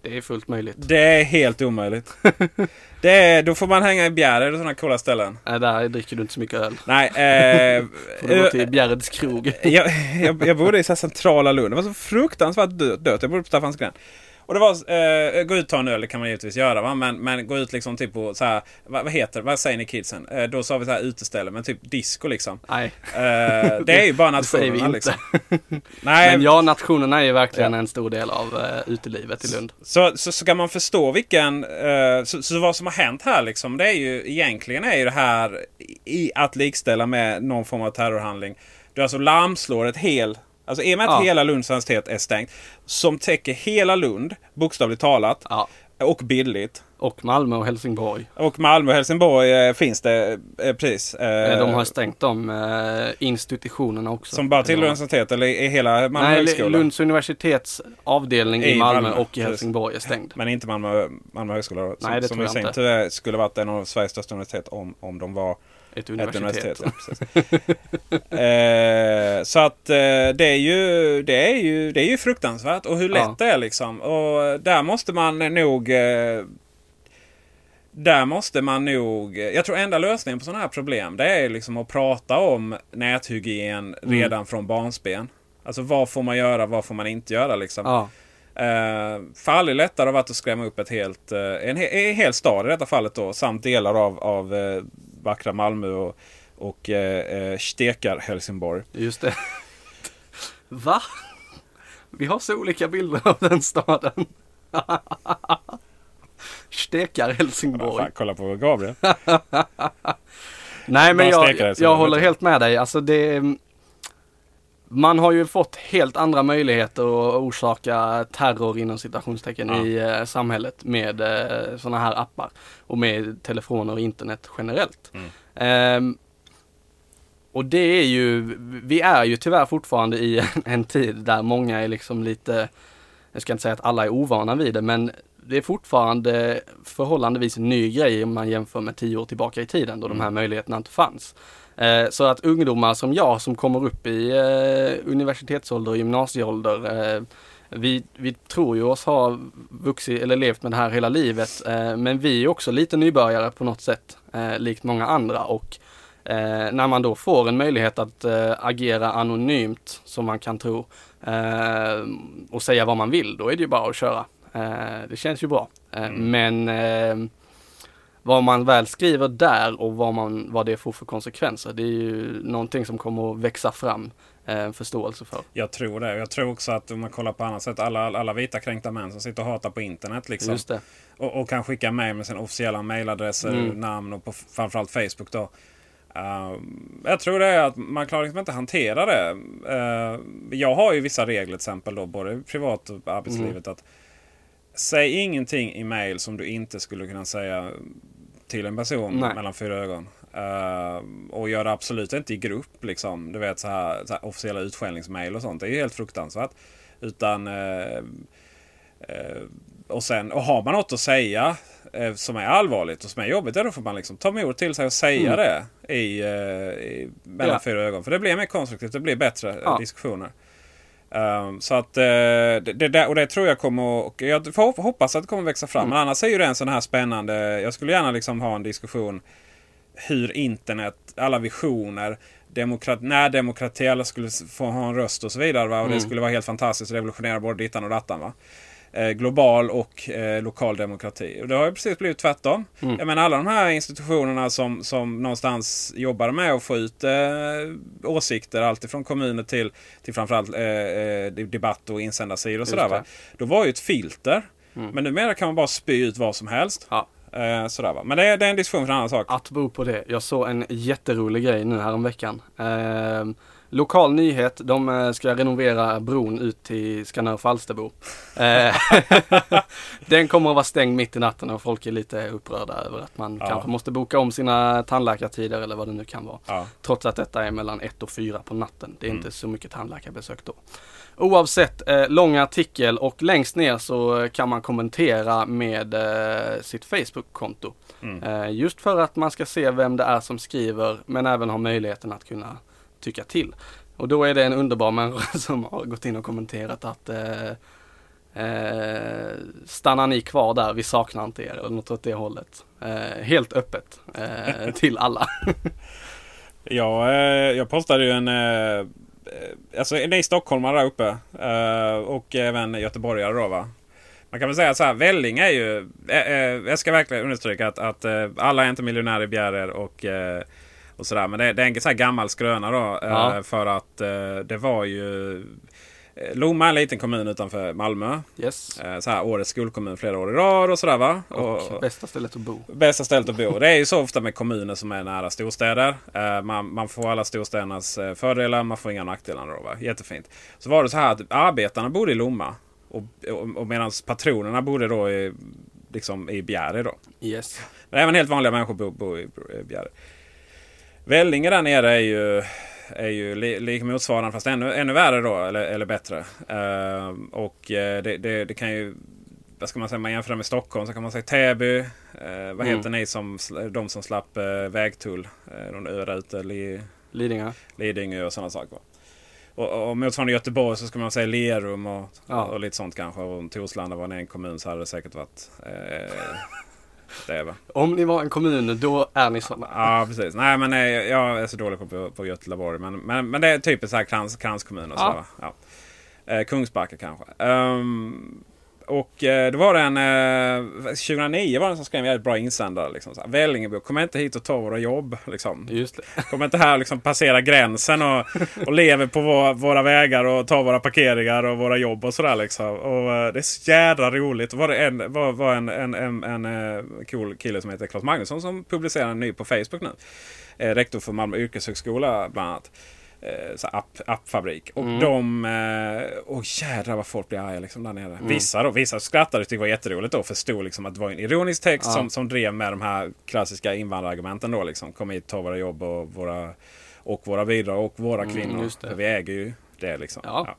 Det är fullt möjligt. Det är helt omöjligt. <laughs> det är, då får man hänga i Bjärred och sådana coola ställen. Nej, där dricker du inte så mycket öl. Nej, eh, <laughs> Får du gå ö- till Bjärreds krog. <laughs> jag, jag, jag bodde i så centrala Lund. Det var så fruktansvärt dö- dött. Jag bodde på Staffansgränd. Och det var, eh, gå ut och ta en öl, det kan man givetvis göra. Va? Men, men gå ut liksom typ på så här, vad, vad heter vad säger ni kidsen? Eh, då sa vi så här uteställe, men typ disco liksom. Nej. Eh, det är ju bara <laughs> Det säger vi nationerna inte. liksom. <laughs> Nej, Men ja, nationerna är ju verkligen Ja. en stor del av uh, utelivet i Lund. Så, så ska man förstå vilken... eh, så, så vad som har hänt här liksom, det är ju egentligen är ju det här i att likställa med någon form av terrorhandling. Du alltså lamslår ett hel... Alltså i och med att Ja. hela Lunds universitet är stängt. Som täcker hela Lund, bokstavligt talat. Ja. Och bildligt. Och Malmö och Helsingborg. Och Malmö och Helsingborg eh, finns det eh, precis. eh, De har stängt de eh, institutionerna också. Som bara tillhör Eller- universitet eller i hela Malmö Nej, högskola? Lunds universitets avdelning i, I Malmö, Malmö, och i precis. Helsingborg är stängd. Men inte Malmö, Malmö högskola då? Som, Nej, det som tror i jag sin inte. tur är- skulle varit en av Sveriges största universitet om, om de var Ett ett universitet. universitet. Ja, <laughs> eh, så att eh, det, är ju, det, är ju, det är ju fruktansvärt. Och hur lätt Ja. det är liksom. Och där måste man nog... Eh, där måste man nog... Jag tror enda lösningen på sådana här problem det är liksom att prata om näthygien Mm. redan från barnsben. Alltså vad får man göra, vad får man inte göra liksom. Ja. Eh, för aldrig lättare har varit att skrämma upp ett helt, eh, en, he- en hel stad i detta fallet då. Samt delar av, av eh, vackra Malmö och, och eh, eh, stekar Helsingborg. Just det. Va? Vi har så olika bilder av den staden. Stekar Helsingborg. Fan, kolla på Gabriel. <laughs> Nej men jag, jag håller helt med dig. Alltså det, man har ju fått helt andra möjligheter att orsaka terror inom citationstecken Ja. i eh, samhället med eh, sådana här appar. Och med telefoner och internet generellt. Mm. Ehm, och det är ju, vi är ju tyvärr fortfarande i en, en tid där många är liksom lite, jag ska inte säga att alla är ovana vid det, men det är fortfarande förhållandevis en ny grej om man jämför med tio år tillbaka i tiden då de här möjligheterna inte fanns. Eh, så att ungdomar som jag som kommer upp i eh, universitetsålder och gymnasieålder eh, vi, vi tror ju oss ha vuxit eller levt med det här hela livet men vi är också lite nybörjare på något sätt likt många andra och eh, när man då får en möjlighet att eh, agera anonymt som man kan tro eh, och säga vad man vill då är det ju bara att köra. Det känns ju bra. Eh, Men vad man väl skriver där och vad, man, vad det får för konsekvenser det är ju någonting som kommer att växa fram eh, en förståelse för. Jag tror det. Jag tror också att om man kollar på annat sätt. Alla, alla vita kränkta män som sitter och hatar på internet. Liksom, och, och kan skicka mejl med sina officiella mejladresser, Mm. namn och på framförallt Facebook då. Uh, jag tror det är att man klarar liksom inte hantera det. Uh, jag har ju vissa regler till exempel då, både privat och arbetslivet. att Säg ingenting i mail som du inte skulle kunna säga till en person Nej. mellan fyra ögon. Uh, och gör det absolut inte i grupp. Liksom. Du vet så här, så här officiella utskällningsmail och sånt. Det är ju helt fruktansvärt. Utan eh, eh, och, sen, och har man något att säga som är allvarligt och som är jobbigt. Ja, då får man liksom ta mod till sig och säga Mm. det i, i, mellan Ja. fyra ögon. För det blir mer konstruktivt. Det blir bättre Ja. diskussioner. Um, så att eh, det, det, och det tror jag kommer och jag hoppas att det kommer växa fram. Mm. Men annars är ju det en sån här spännande. Jag skulle gärna liksom ha en diskussion hur internet, alla visioner, demokrat, när demokrati alla skulle få ha en röst och så vidare. Va? Och Mm. det skulle vara helt fantastiskt och revolutionera både dittan och dattan. Va? Eh, global och eh, lokal demokrati. Och det har ju precis blivit tvärtom. Mm. Jag menar alla de här institutionerna som, som någonstans jobbar med att få ut eh, åsikter. Alltifrån kommuner till, till framförallt eh, eh, debatt och insändarsidor och sådär. det. Va? Då var ju ett filter. Mm. Men numera kan man bara spy ut vad som helst. Ja. Eh, sådär, va? Men det är, det är en diskussion för en annan sak. Att bo på det. Jag såg en jätterolig grej nu häromveckan. Eh, lokal nyhet, de eh, ska renovera bron ut till Skanör Falsterbo. Eh, <laughs> den kommer att vara stängd mitt i natten och folk är lite upprörda över att man Ja. kanske måste boka om sina tandläkartider eller vad det nu kan vara. Ja. Trots att detta är mellan 1 och 4 på natten. Det är Mm. inte så mycket tandläkarbesök då. Oavsett, eh, lång artikel och längst ner så kan man kommentera med sitt Facebook-konto. Mm. Just för att man ska se vem det är som skriver men även ha möjligheten att kunna tycka till. Och då är det en underbar människa <laughs> som har gått in och kommenterat att eh, eh, stannar ni kvar där, vi saknar inte er eller något åt det hållet. Eh, helt öppet eh, <laughs> till alla. <laughs> Ja, eh, jag postade ju en... Eh, alltså ni stockholmare där uppe. Och även göteborgare då va. Man kan väl säga så här, Välling är ju... Jag ska verkligen understryka att, att alla är inte miljonärer i Bjärer och, och sådär. Men det, det är en så här gammal skröna då. eh, Ja. För att eh, det var ju... eh, Lomma är en liten kommun utanför Malmö. Yes. Så här, årets skolkommun flera år i rad och sådär va. Och bästa stället att bo. Bästa stället att bo. Det är ju så ofta med kommuner som är nära storstäder. Man, man får alla storstädernas fördelar, man får inga nackdelar. Då, va? Jättefint. Så var det så här att arbetarna bodde i Lomma. Och, och, och medan patronerna bodde då i, liksom i Bjäre. Då. Yes. Men även helt vanliga människor bor, i i Bjäre. Vellinge där nere är ju, är ju li, lik motsvarande fast ännu, ännu värre då. Eller, eller bättre. Eh, och eh, det, det, det kan ju... Vad ska man säga? Man jämför med Stockholm så kan man säga Täby. Eh, vad Mm. heter ni som, de som slapp eh, vägtull? Eh, de där ute. Li, Lidingö. Lidingö och sådana saker. Och, och motsvarande Göteborg så ska man säga Lerum och, Ja. och lite sånt kanske. Och om Torslanda var en kommun så hade det säkert varit det. Va? Om ni var en kommun, då är ni sådana. Ja, precis. Nej, men eh, jag är så dålig på, på, Göteborg. Men, men, men det är typiskt så här krans, kranskommun och så. Ja. va? Ja. Eh, Kungsbacka kanske. Ehm, och eh, det var en... Eh, 2009 var det en som skrev en jävligt bra insändare. Liksom, så här, Vällingebo, kom inte hit och ta våra jobb. Liksom. Just det. <laughs> Kom inte här och liksom passera gränsen och, och lever på våra, våra vägar och tar våra parkeringar och våra jobb och sådär. Liksom. Och, eh, det är så jädra roligt. Var det en, var, var en, en, en, en eh, cool kille som heter Claes Magnusson som publicerar en ny på Facebook nu. Eh, rektor för Malmö yrkeshögskola bland annat. Eh, så app, appfabrik. Och Mm. de... Eh, åh jädrar vad folk blir arga liksom där nere. Mm. Vissa då, vissa skrattade och tyckte det var jätteroligt då. Förstod liksom att det var en ironisk text Ja. som, som drev med de här klassiska invandrarargumenten då liksom. Kom hit, ta våra jobb och våra, och våra bidrag och våra Mm, kvinnor. För vi äger ju det liksom. Ja.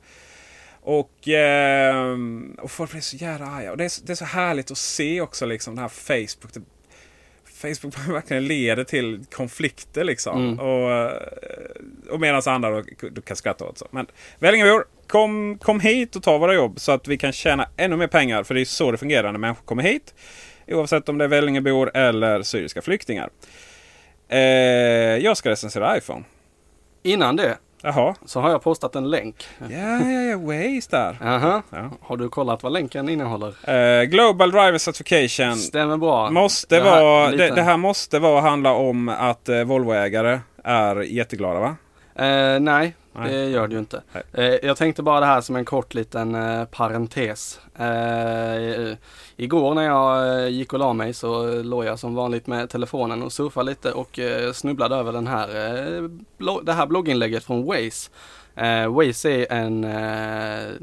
Och, eh, och folk blir så jävla arga. Och det är, det är så härligt att se också liksom det här Facebook. Facebook <laughs> verkligen leder till konflikter liksom. Mm. Och, eh, och medan andra då, då kan skratta åt. Så. Men Vällingebor, kom, kom hit och ta våra jobb så att vi kan tjäna ännu mer pengar. För det är så det fungerar när människor kommer hit. Oavsett om det är Vällingebor eller syriska flyktingar. Eh, jag ska recensera iPhone. Innan det Jaha. så har jag postat en länk. Ja, ja, ja. Waze där. Aha. Ja. Har du kollat vad länken innehåller? Eh, Global Driver Certification. Stämmer bra. Måste Det här- vara, det, det här måste vara handla om att eh, Volvoägare är jätteglada va? Eh, nej, Nej. det gör det ju inte. Eh, jag tänkte bara det här som en kort liten eh, parentes. Eh, igår när jag eh, gick och la mig så låg jag som vanligt med telefonen och surfade lite och eh, snubblade över den här, det här blogginlägget från Waze. Eh, Waze är en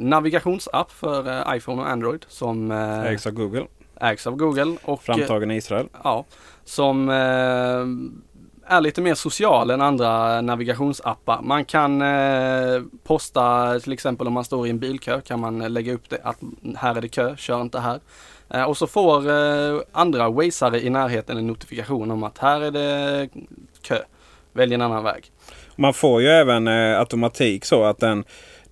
navigationsapp för iPhone och Android som Ägs av Google. ägs av Google. Och, Framtagen i Israel. Ja, som är lite mer social än andra navigationsappar. Man kan eh, posta till exempel om man står i en bilkö kan man lägga upp det att här är det kö, kör inte här. Eh, och så får eh, andra Wazeare i närheten en notifikation om att här är det kö. Välj en annan väg. Man får ju även eh, automatik så att den,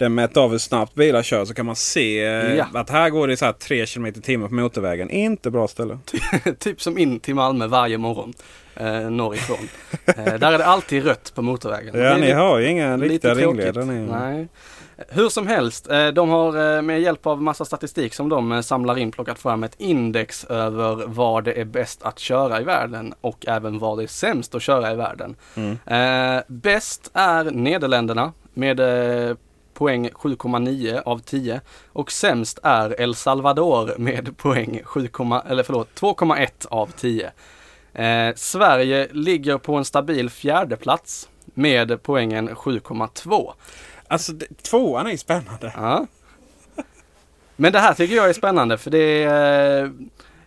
den mäter av hur snabbt bilar kör så kan man se eh, Ja. att här går det så här 3 km i timmen på motorvägen. Inte bra ställe. <laughs> typ som in till Malmö varje morgon eh, norrifrån. eh, där är det alltid rött på motorvägen. Ja, ni har ju inga riktiga ringledare. Ni. Nej. Hur som helst, eh, de har eh, med hjälp av massa statistik som de samlar in plockat fram ett index över var det är bäst att köra i världen och även var det är sämst att köra i världen. Mm. Eh, bäst är Nederländerna med poäng 7,9 av 10 och sämst är El Salvador med poäng 7, eller förlåt 2,1 av 10. Eh, Sverige ligger på en stabil fjärde plats med poängen 7,2. Alltså det, tvåan är ju spännande. Ja. Men det här tycker jag är spännande för det, eh,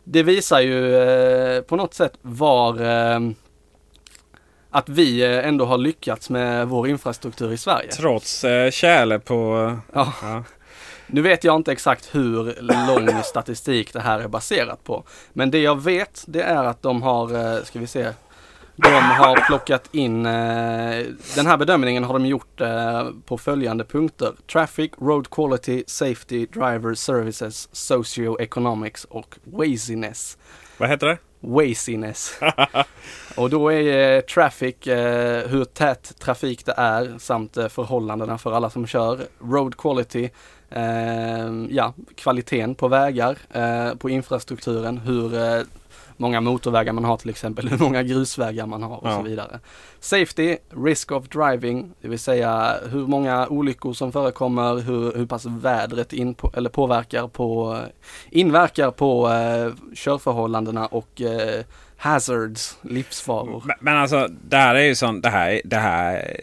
det visar ju eh, på något sätt var eh, att vi eh, ändå har lyckats med vår infrastruktur i Sverige. Trots eh, kärle på... Ja. Ja. Nu vet jag inte exakt hur lång statistik det här är baserat på. Men det jag vet det är att de har, eh, ska vi se, de har plockat in, eh, den här bedömningen har de gjort eh, på följande punkter. Traffic, Road Quality, Safety, Driver Services, Socioeconomics och Waziness. Vad heter det? Waziness. <laughs> och då är eh, traffic, eh, hur tät trafik det är samt eh, förhållandena för alla som kör. Road quality, ja, kvaliteten på vägar, på infrastrukturen, hur många motorvägar man har till exempel, <laughs> hur många grusvägar man har och Ja. så vidare. Safety, risk of driving, det vill säga hur många olyckor som förekommer, hur, hur pass vädret in på, eller påverkar på, inverkar på körförhållandena och hazards, livsfaror. Men, men alltså det här är ju sån, det här, det här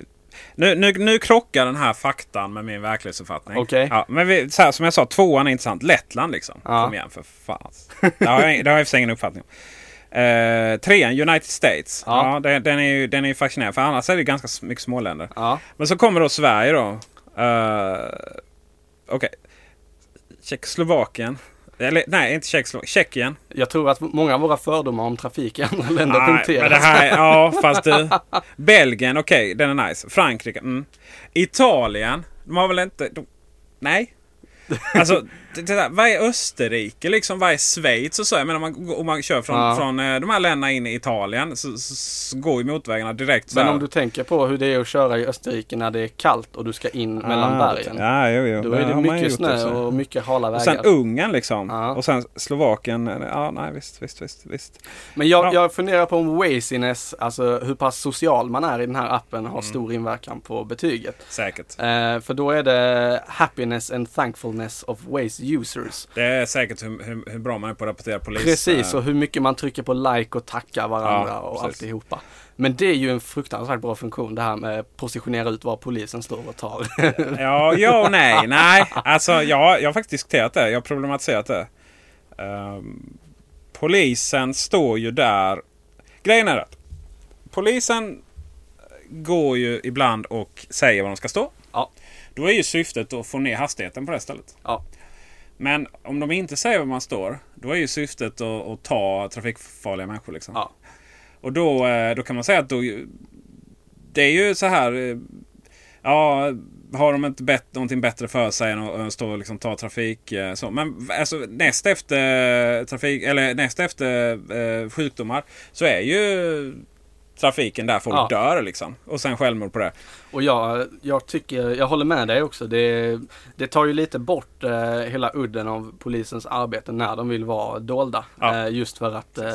nu, nu, nu krockar den här faktan med min verklighetsuppfattning. Okej. Ja, men vi, så här, som jag sa, tvåan är intressant. Lettland liksom. Ja. Kom igen för fan. Det har jag, det har jag i och för sig ingen uppfattning om. Eh, trean, United States. Ja. Ja. den, den, är ju, den är ju fascinerande. För annars är det ganska mycket småländer. Ja, Men så kommer då Sverige då. Uh, Okej. Tjeckoslovakien. Eller nej, inte. Tjeckien. jag tror att många av våra fördomar om trafik i andra länder Nej, men punkteras. det här, ja, <laughs> fast du. Belgien, okej, den är nice. Frankrike, mm. Italien, de har väl inte... De, nej. Alltså, det, det där, vad är Österrike liksom? Vad är Schweiz och så? Jag menar om man, om man kör från, Ja. från eh, de här länderna in i Italien så, så, så går ju motorvägarna direkt Men om du tänker på hur det är att köra i Österrike när det är kallt och du ska in mellan Ah, bergen. Ja, jo, jo. Då är det ju mycket snö och mycket hala Och vägar. sen Ungern liksom. Ja. Och sen Slovakien. Ja, nej visst, visst, visst. visst. Men jag, Ja. jag funderar på om Waziness, alltså hur pass social man är i den här appen Mm. har stor inverkan på betyget. Säkert. Eh, för då är det happiness and thankfulness of Waze users. Det är säkert hur, hur, hur bra man är på att rapportera polis. Precis, eh, och hur mycket man trycker på like och tackar varandra Ja, och precis. alltihopa. Men det är ju en fruktansvärt bra funktion det här med positionera ut var polisen står och tar. <laughs> Ja, ja och nej. <laughs> Nej, alltså jag, jag har faktiskt diskuterat det. Jag har problematiserat det. Ehm, polisen står ju där. Grejen är att polisen går ju ibland och säger var de ska stå. Ja. Då är ju syftet att få ner hastigheten på det stället. Ja. Men om de inte säger var man står, då är ju syftet att, att ta trafikfarliga människor. Liksom. Ja. Och då, eh, då kan man säga att då, det är ju så här. eh, Ja, har de inte bett, någonting bättre för sig än att stå och liksom ta trafik. eh, Så. Men alltså, näst efter trafik eller näst efter eh, sjukdomar så är ju trafiken där folk Ja. dör liksom. Och sen självmord på det. Och jag, jag tycker, jag håller med dig också. Det, det tar ju lite bort eh, hela udden av polisens arbete när de vill vara dolda. Ja. Eh, just för att eh,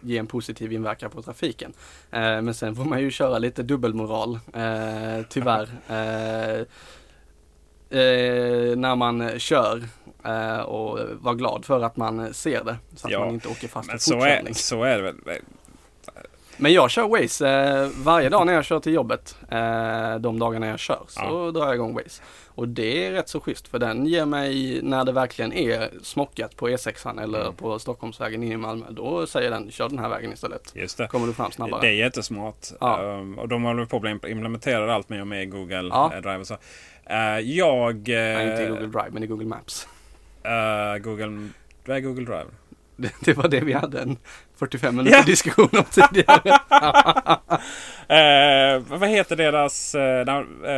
ge en positiv inverkan på trafiken. Eh, men sen får man ju köra lite dubbelmoral, eh, tyvärr. <laughs> Eh, när man kör och vara glad för att man ser det. Så att Ja, man inte åker fast i så är, fortkörning. så är det väl. Men jag kör Waze eh, varje dag när jag kör till jobbet. Eh, de dagarna jag kör så Ja. drar jag igång Waze. Och det är rätt så schysst för den ger mig när det verkligen är smockat på E6 eller Mm. på Stockholmsvägen in i Malmö. Då säger den kör den här vägen istället. Just det. Kommer du fram snabbare. Det är jättesmart. Ja. Um, och de håller på att bli implementerade allt mer i Google Ja. eh, Drive. Och så. Eh, jag... Nej, inte i eh, Google Drive men i Google Maps. eh, Google... Vad är Google Drive? Det, <laughs> det var det vi hade en 45 minuter Ja. diskussion om tidigare. <laughs> Eh, vad heter deras... Eh,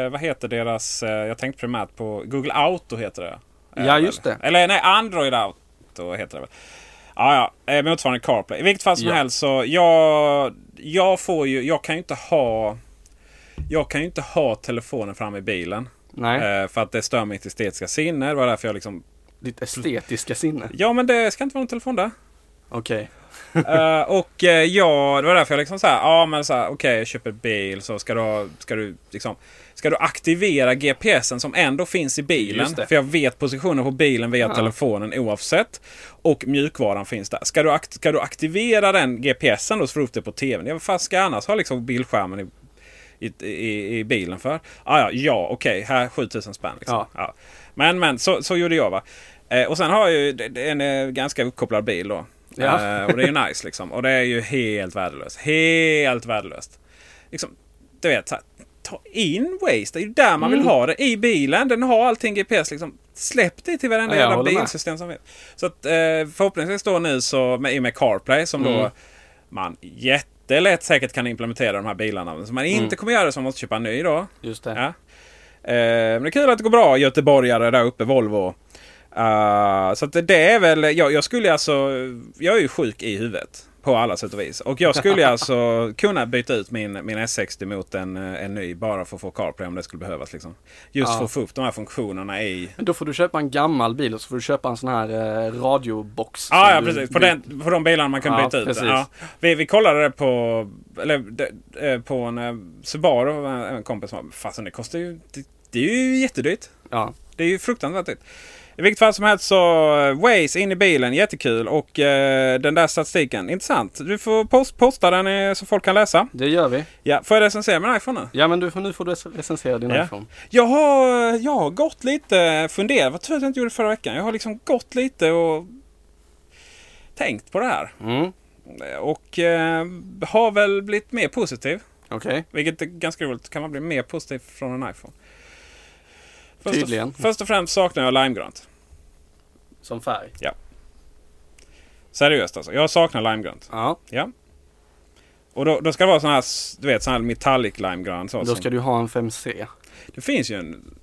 eh, vad heter deras... Eh, jag tänkte primärt på Google Auto heter det. Eh, Ja, just det. Eller nej, Android Auto heter det väl. Ja, ja. Eh, motsvarande CarPlay. I vilket fall som Ja. helst så jag... Jag får ju... Jag kan ju inte ha... Jag kan ju inte ha telefonen framme i bilen. Nej, för att det stör mitt estetiska sinne. Det var därför jag liksom... ditt estetiska sinne. Ja men det ska inte vara någon telefon där. Okej. Eh, och uh, ja, det var därför jag liksom så här, ja men så här, okej jag köper bil så ska du, ska du liksom Ska du aktivera GPSen som ändå finns i bilen? För jag vet positionen på bilen via Ja. telefonen oavsett. Och mjukvaran finns där. Ska du, akt- ska du aktivera den GPSen då så får du upp det på TVn? Ja, vad fan ska jag annars ha liksom bildskärmen i, i, i, i bilen för? Ah, ja, ja okej, här 7000 spänn. Liksom. Ja. Ja. Men men så, så gjorde jag va. Eh, och sen har jag ju en eh, ganska uppkopplad bil då. Ja. Eh, och det är ju nice liksom. Och det är ju helt värdelöst. Helt värdelöst. Liksom, du vet, så här, ta in Waze. Det är ju där man vill Mm. ha det. I bilen. Den har allting GPS liksom. Släpp det till varenda Ja, jävla håller med. bilsystem som finns. Så att eh, förhoppningsvis då nu så med, i och med CarPlay som då Mm. man jättelätt säkert kan implementera de här bilarna. Så man inte Mm. kommer göra det så man måste köpa en ny då. Just det. Ja. Eh, men det är kul att det går bra göteborgare där uppe, Volvo. Eh, så det, det är väl, jag, jag skulle alltså, jag är ju sjuk i huvudet. På alla sätt och vis. Och jag skulle <laughs> alltså kunna byta ut min, min S60 mot en, eh, en ny bara för att få CarPlay om det skulle behövas. Liksom. Just Ja. för att få upp de här funktionerna i... Men då får du köpa en gammal bil och så får du köpa en sån här eh, radiobox. Ja, ja precis. På, den, på de bilarna man kan Ja, byta ut. Ja. Vi, vi kollade det på, eller, de, eh, på en Subaru. En kompis som sa, fasen det kostar ju... Det, det är ju jättedyrt. Ja. Det är ju fruktansvärt dyrt. I vilket fall som helst så eh, Waze in i bilen, jättekul. Och eh, den där statistiken, intressant. Du får post, posta den eh, så folk kan läsa. Det gör vi. Ja, får jag recensera min iPhone nu? Ja men du, får- nu får du recensera din Ja. iPhone. Jag har, jag har gått lite funderat. Vad tur att jag inte gjorde förra veckan. Jag har liksom gått lite och tänkt på det här. Mm. Och eh, har väl blivit mer positiv. Okej. Vilket är ganska roligt. Kan man bli mer positiv från en iPhone? Först Tydligen. Och, först och främst saknar jag limegrönt. Som färg. Seriöst alltså. Jag saknar limegrönt. Ja. Ja. Och då, då ska det vara sån här, du vet, sån här metallic limegrön. Så Då ska du ha en 5C. Det finns ju en...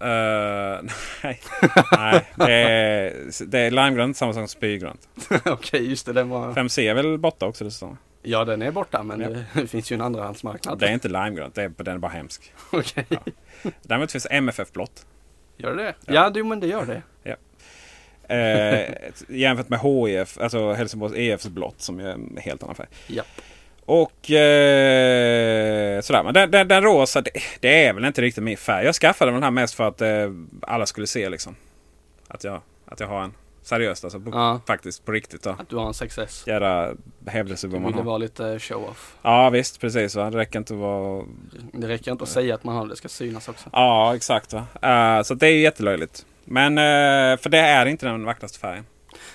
eh, <laughs> nej, nej det, är, det är limegrönt samma som spygrönt. <laughs> Okej, just det. Den var... 5C är väl borta också dessutom. Ja, den är borta men Ja. <laughs> det finns ju en andrahandsmarknad. Det är inte limegrönt, är, den är bara hemsk. <laughs> Okej. Ja. Däremot finns MFF blått. Gör det Ja. Ja, du, men det gör det. Eh, jämfört med HIF, alltså Helsingborgs EFs blått som är en helt annan färg. Japp. Och eh, sådär. Men den, den, den rosa, det, det är väl inte riktigt min färg. Jag skaffade den här mest för att eh, alla skulle se liksom. Att jag, att jag har en. Seriöst alltså. På, Ja. Faktiskt på riktigt då. Att du har en 6S. Jädra hävdelse Du vad man har. vara lite show-off. Ja visst, precis va. Det räcker inte att vara... Det räcker inte att säga att man har det, det ska synas också. Ja exakt va. Eh, så det är ju jättelöjligt. Men eh, för det är inte den vackraste färgen.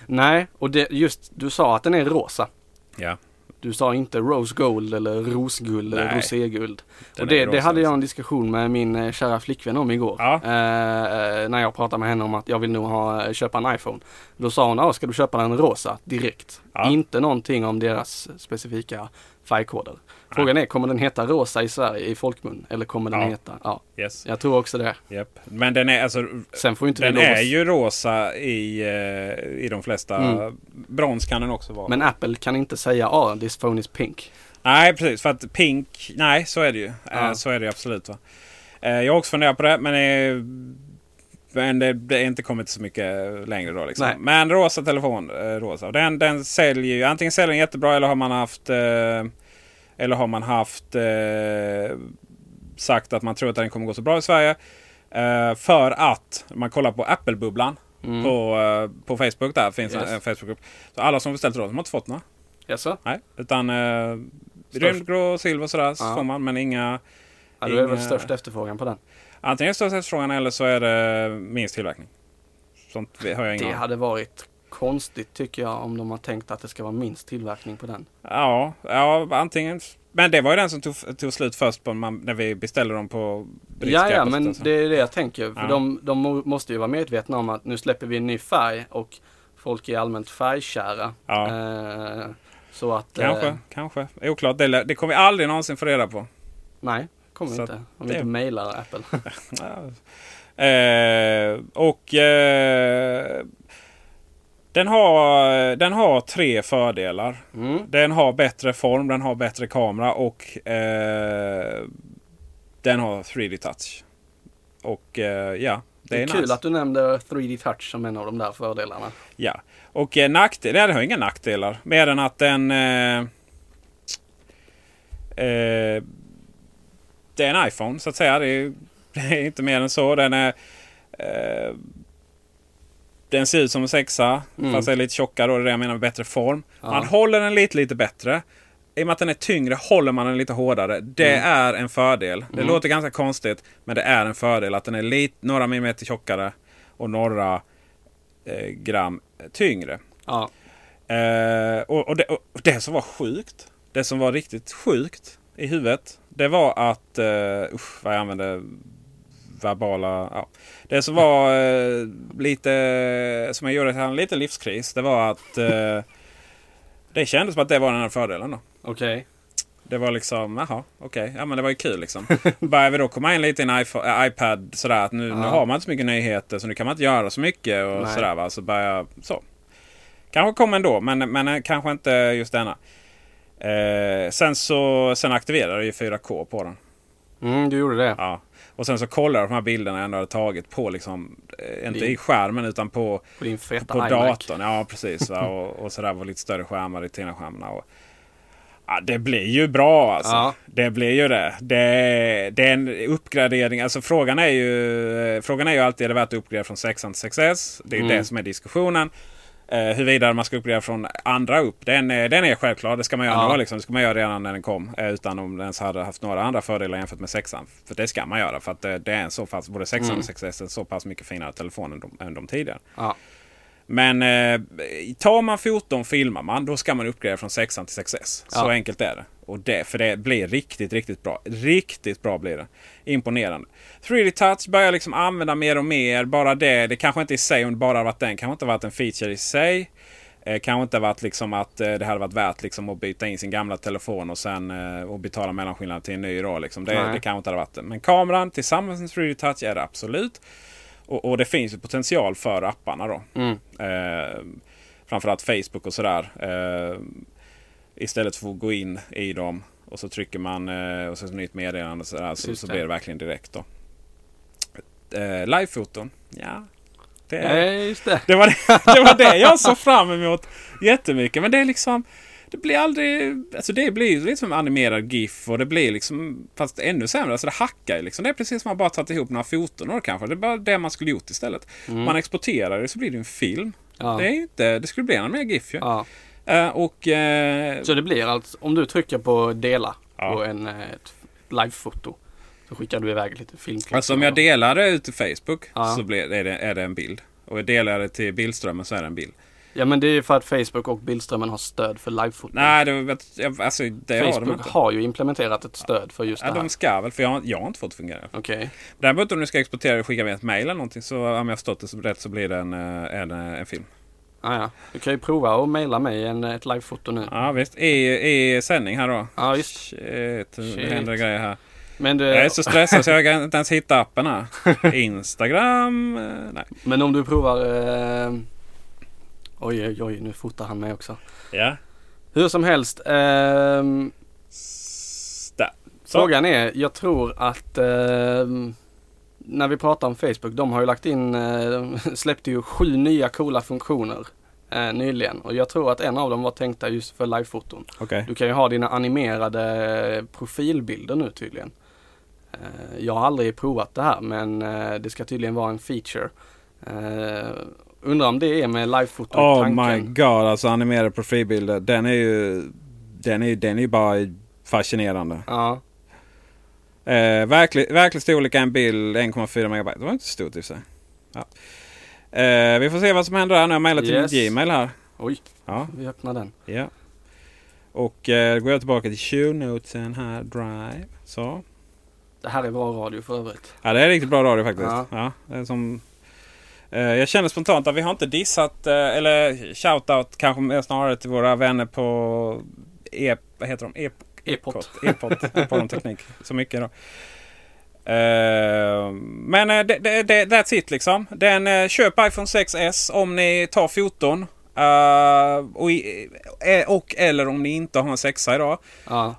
Nej, och det, just du sa att den är rosa. Ja. Du sa inte rose gold eller rosguld eller roséguld. Och det, det hade jag en diskussion med min eh, kära flickvän om igår. Ja. Eh, eh, när jag pratade med henne om att jag vill nog ha, eh, köpa en iPhone. Då sa hon, ska du köpa den rosa direkt? Ja. Inte någonting om deras specifika färgkoder. Frågan är, kommer den heta rosa i Sverige i folkmun? Eller kommer den Ja. heta, ja. Yes. Jag tror också det. Japp. Men den är alltså... Sen får inte Den vi är ju rosa i, eh, i de flesta. Mm. Brons kan den också vara. Men Apple kan inte säga, ah this phone is pink. Nej precis, för att pink, nej så är det ju. Ja. Eh, Så är det absolut. Va? Eh, Jag har också funderat på det men, men det, det är inte kommit så mycket längre då. Liksom. Men rosa telefon, eh, rosa. Den, den säljer ju, antingen säljer den jättebra eller har man haft eh, Eller har man haft eh, sagt att man tror att den kommer gå så bra i Sverige. För att, man kollar på Apple-bubblan Mm. på, på Facebook. Där finns Yes. en, Facebookgrupp. Så alla som beställt rosa de har inte fått några. Jaså? Nej, utan eh, rymdgrå silver och sådär så får man. Men inga... Ja, då är det väl inga- störst efterfrågan på den. Antingen störst efterfrågan eller så är det minst tillverkning. Sånt har jag ingen Det hade varit konstigt tycker jag om de har tänkt att det ska vara minst tillverkning på den. Ja, ja, antingen. Men det var ju den som tog, tog slut först man, när vi beställde dem på Ja, ja, men Store. det är det jag tänker. För Ja. de, de måste ju vara medvetna om att nu släpper vi en ny färg och folk är allmänt färgkära. Ja. Eh, så att... Kanske, Eh, kanske. Oklart. Det, det kommer vi aldrig någonsin få reda på. nej, kommer Så inte. Om vi inte mailar Apple. <laughs> Eh, och eh, den, har, den har tre fördelar. Mm. Den har bättre form, den har bättre kamera och eh, den har 3D touch. Och eh, ja, det, Det är, är kul nice. att du nämnde 3D touch som en av de där fördelarna. Ja. Och eh, nackdelar, den har inga nackdelar. Mer än att den... Eh, eh, det är en iPhone så att säga. Det är, det är inte mer än så. Den är... Eh, den ser ut som en sexa. Mm. Fast är lite tjockare. Och det är det jag menar med bättre form. Ja. Man håller den lite, lite bättre. I och med att den är tyngre håller man den lite hårdare. Det Mm. är en fördel. Det Mm. låter ganska konstigt. Men det är en fördel att den är lite, några millimeter tjockare. Och några eh, gram tyngre. Ja. Eh, och, och, det, och det som var sjukt. Det som var riktigt sjukt i huvudet. Det var att... Uh, usch, vad jag använde verbala... Ja. Det som var eh, lite... Som jag gjorde till en liten livskris. Det var att... eh, det kändes som att det var den här fördelen då. Okej. Det var liksom, jaha, okej. Ja men det var ju kul liksom. <laughs> Börjar vi då komma in lite i en iPhone, iPad sådär att nu, nu Ja. har man inte så mycket nyheter så nu kan man inte göra så mycket och Nej. sådär va. Så börjar så. Kanske kommer ändå, men, men kanske inte just denna. Eh, sen så sen aktiverade jag ju 4K på den. Mm, du gjorde det. Ja. Och sen så kollade jag de här bilderna jag ändå hade tagit på liksom, eh, inte Din- i skärmen utan på, På din feta på datorn. Ja precis. Va? <laughs> Och, och sådär var lite större skärmar i Tina-skärmarna. Och, ja, det blir ju bra alltså. Ja. Det blir ju det. det. Det är en uppgradering. Alltså frågan är ju, eh, frågan är ju alltid är det värt att uppgradera från 6 till 6S. Det är ju Mm. det som är diskussionen. Eh, huruvida man ska uppgradera från andra upp. Den, är- den är självklar. Det ska man göra Ja. nu. Liksom. Det ska man göra redan när den kom. Eh, utan om den ens hade haft några andra fördelar jämfört med 6 För det ska man göra. För att det, det är en så pass, både 6 Mm. och 6S är så pass mycket finare telefon än de, än de tidigare. Ja. Men eh, tar man 14 filmar man, då ska man uppgradera från 6 till 6S. Så Ja. enkelt är det. Och det. För det blir riktigt, riktigt bra. Riktigt bra blir det. Imponerande. 3D Touch börjar liksom använda mer och mer. Bara det. Det kanske inte i sig, om det bara varit den, kanske inte varit en feature i sig. Eh, kanske inte varit liksom att eh, det hade varit värt liksom att byta in sin gamla telefon och sen eh, och betala mellanskillnaden till en ny. Då, liksom. det, Nej. det kanske inte hade varit det. Men kameran tillsammans med 3D Touch är det absolut. Och, och det finns ju potential för apparna då. Mm. Eh, framförallt Facebook och sådär. Eh, istället för att gå in i dem och så trycker man eh, och så ett nytt meddelande så, Just så det. blir det verkligen direkt då. Eh, Livefoton, ja. Det, Nej, det. det, var det, <laughs> det var det jag såg fram emot jättemycket. Men det är liksom det blir aldrig... Alltså det blir ju lite som animerad GIF och det blir liksom... Fast ännu sämre. Alltså det hackar ju liksom. Det är precis som att man bara tagit ihop några foton kanske. Det är bara det man skulle gjort istället. Man exporterar det så blir det en film. Mm. Ja. Det är inte... Det skulle bli en animerad GIF ju. Ja. Eh, och... eh, Så det blir alltså, om du trycker på dela Ja. på en, eh, ett livefoto så skickar du iväg lite filmklipp. alltså om jag delar det ut till Facebook Ja. så blir, är, det, är det en bild. Och jag delar det till bildströmmen så är det en bild. Ja men det är ju för att Facebook och Bildströmmen har stöd för livefoto. Nej, det, jag- alltså, det har de Facebook inte. har ju implementerat ett stöd för just Ja, det här. de ska väl, för jag, har- jag har inte fått fungera. Okej. Däremot om du ska exportera och skicka med ett mail eller någonting så om jag har förstått det så rätt så blir det en, en, en film. Ah, ja. Du kan ju prova att mejla mig en, ett livefoto nu. Ja visst, i, i sändning här då. Ja, visst. Shit, det Shit. händer grejer här. Men, du, Jag är så stressad så jag kan inte ens hitta appen här. <laughs> Instagram, eh, nej. men om du provar... Eh... Oj, oj, oj, nu fotar han mig också. Ja. Hur som helst. Så. Frågan är, jag tror att ehm, när vi pratar om Facebook, de har ju lagt in, eh, de <laughs> släppte ju sju nya coola funktioner eh, nyligen. Och jag tror att en av dem var tänkta just för livefoton. Okej. Du kan ju ha dina animerade profilbilder nu tydligen. Eh, Jag har aldrig provat det här men eh, det ska tydligen vara en feature. Eh, Undrar om det är med livefoto Oh tanken. my god, alltså animerade profilbilder. Den är ju, den är, den är ju bara fascinerande. Ja, Eh, verklig, verklig storlek är en bild 1,4 megabyte. Det var inte så stort i sig. Ja. Eh, vi får se vad som händer här nu. Jag mejlar till Yes. Gmail här. oj, Ja, vi öppnar den. ja. Och eh, går jag tillbaka till show notesen här. Drive. Så. Det här är bra radio för övrigt. Ja, det är riktigt bra radio faktiskt. Ja. Ja. det är som, eh, jag känner spontant att vi har inte dissat, eh, eller shoutout kanske snarare till våra vänner på e, vad heter de? E, E-pott. E-pott. på dem teknik. <laughs> Så mycket då. Eh, men eh, det, det, that's it liksom. Den, eh, köp iPhone 6S om ni tar 14. eh, och, i, och eller om ni inte har en 6 idag.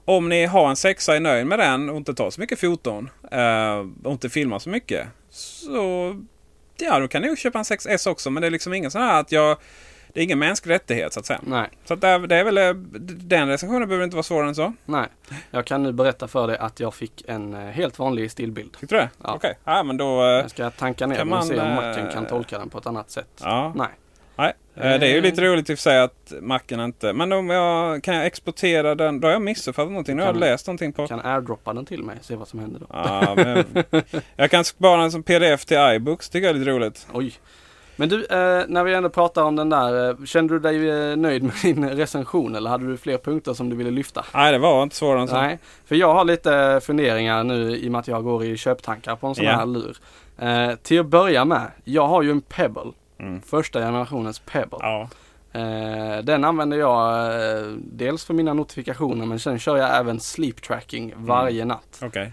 Om ni har en sexa och är nöjd med den och inte tar så mycket 14 eh, och inte filmar så mycket. Så ja, då kan ni ju köpa en 6S också. Men det är liksom ingen sån här att jag... Det är ingen mänsklig rättighet så att säga. nej, Så att det, är, det är väl... eh, Den recensionen behöver inte vara svårare än så. nej. Jag kan nu berätta för dig att jag fick en eh, helt vanlig stillbild. Tyckte du det? Ja. Okej. Ja, men då... eh, Jag ska tanka ner den och se om macken kan tolka den på ett annat sätt. Ja. Nej. Nej, det är ju lite roligt i och för sig att macken inte... Men om jag... Kan jag exportera den? Då har jag missuppfattat någonting. Nu har jag läst någonting på... Kan airdroppa den till mig, se vad som händer då. Ja, jag kan spara den som pdf till iBooks. tycker jag är lite roligt. Oj. Men du, eh, när vi ändå pratar om den där, eh, kände du dig eh, nöjd med din recension eller hade du fler punkter som du ville lyfta? Nej, det var inte svårare än så. Nej, för jag har lite funderingar nu i och med att jag går i köptankar på en sån Ja. här lur. Eh, till att börja med, jag har ju en Pebble. Mm. Första generationens Pebble. Ja. Eh, den använder jag eh, dels för mina notifikationer men sen kör jag även sleep tracking varje natt. Okej.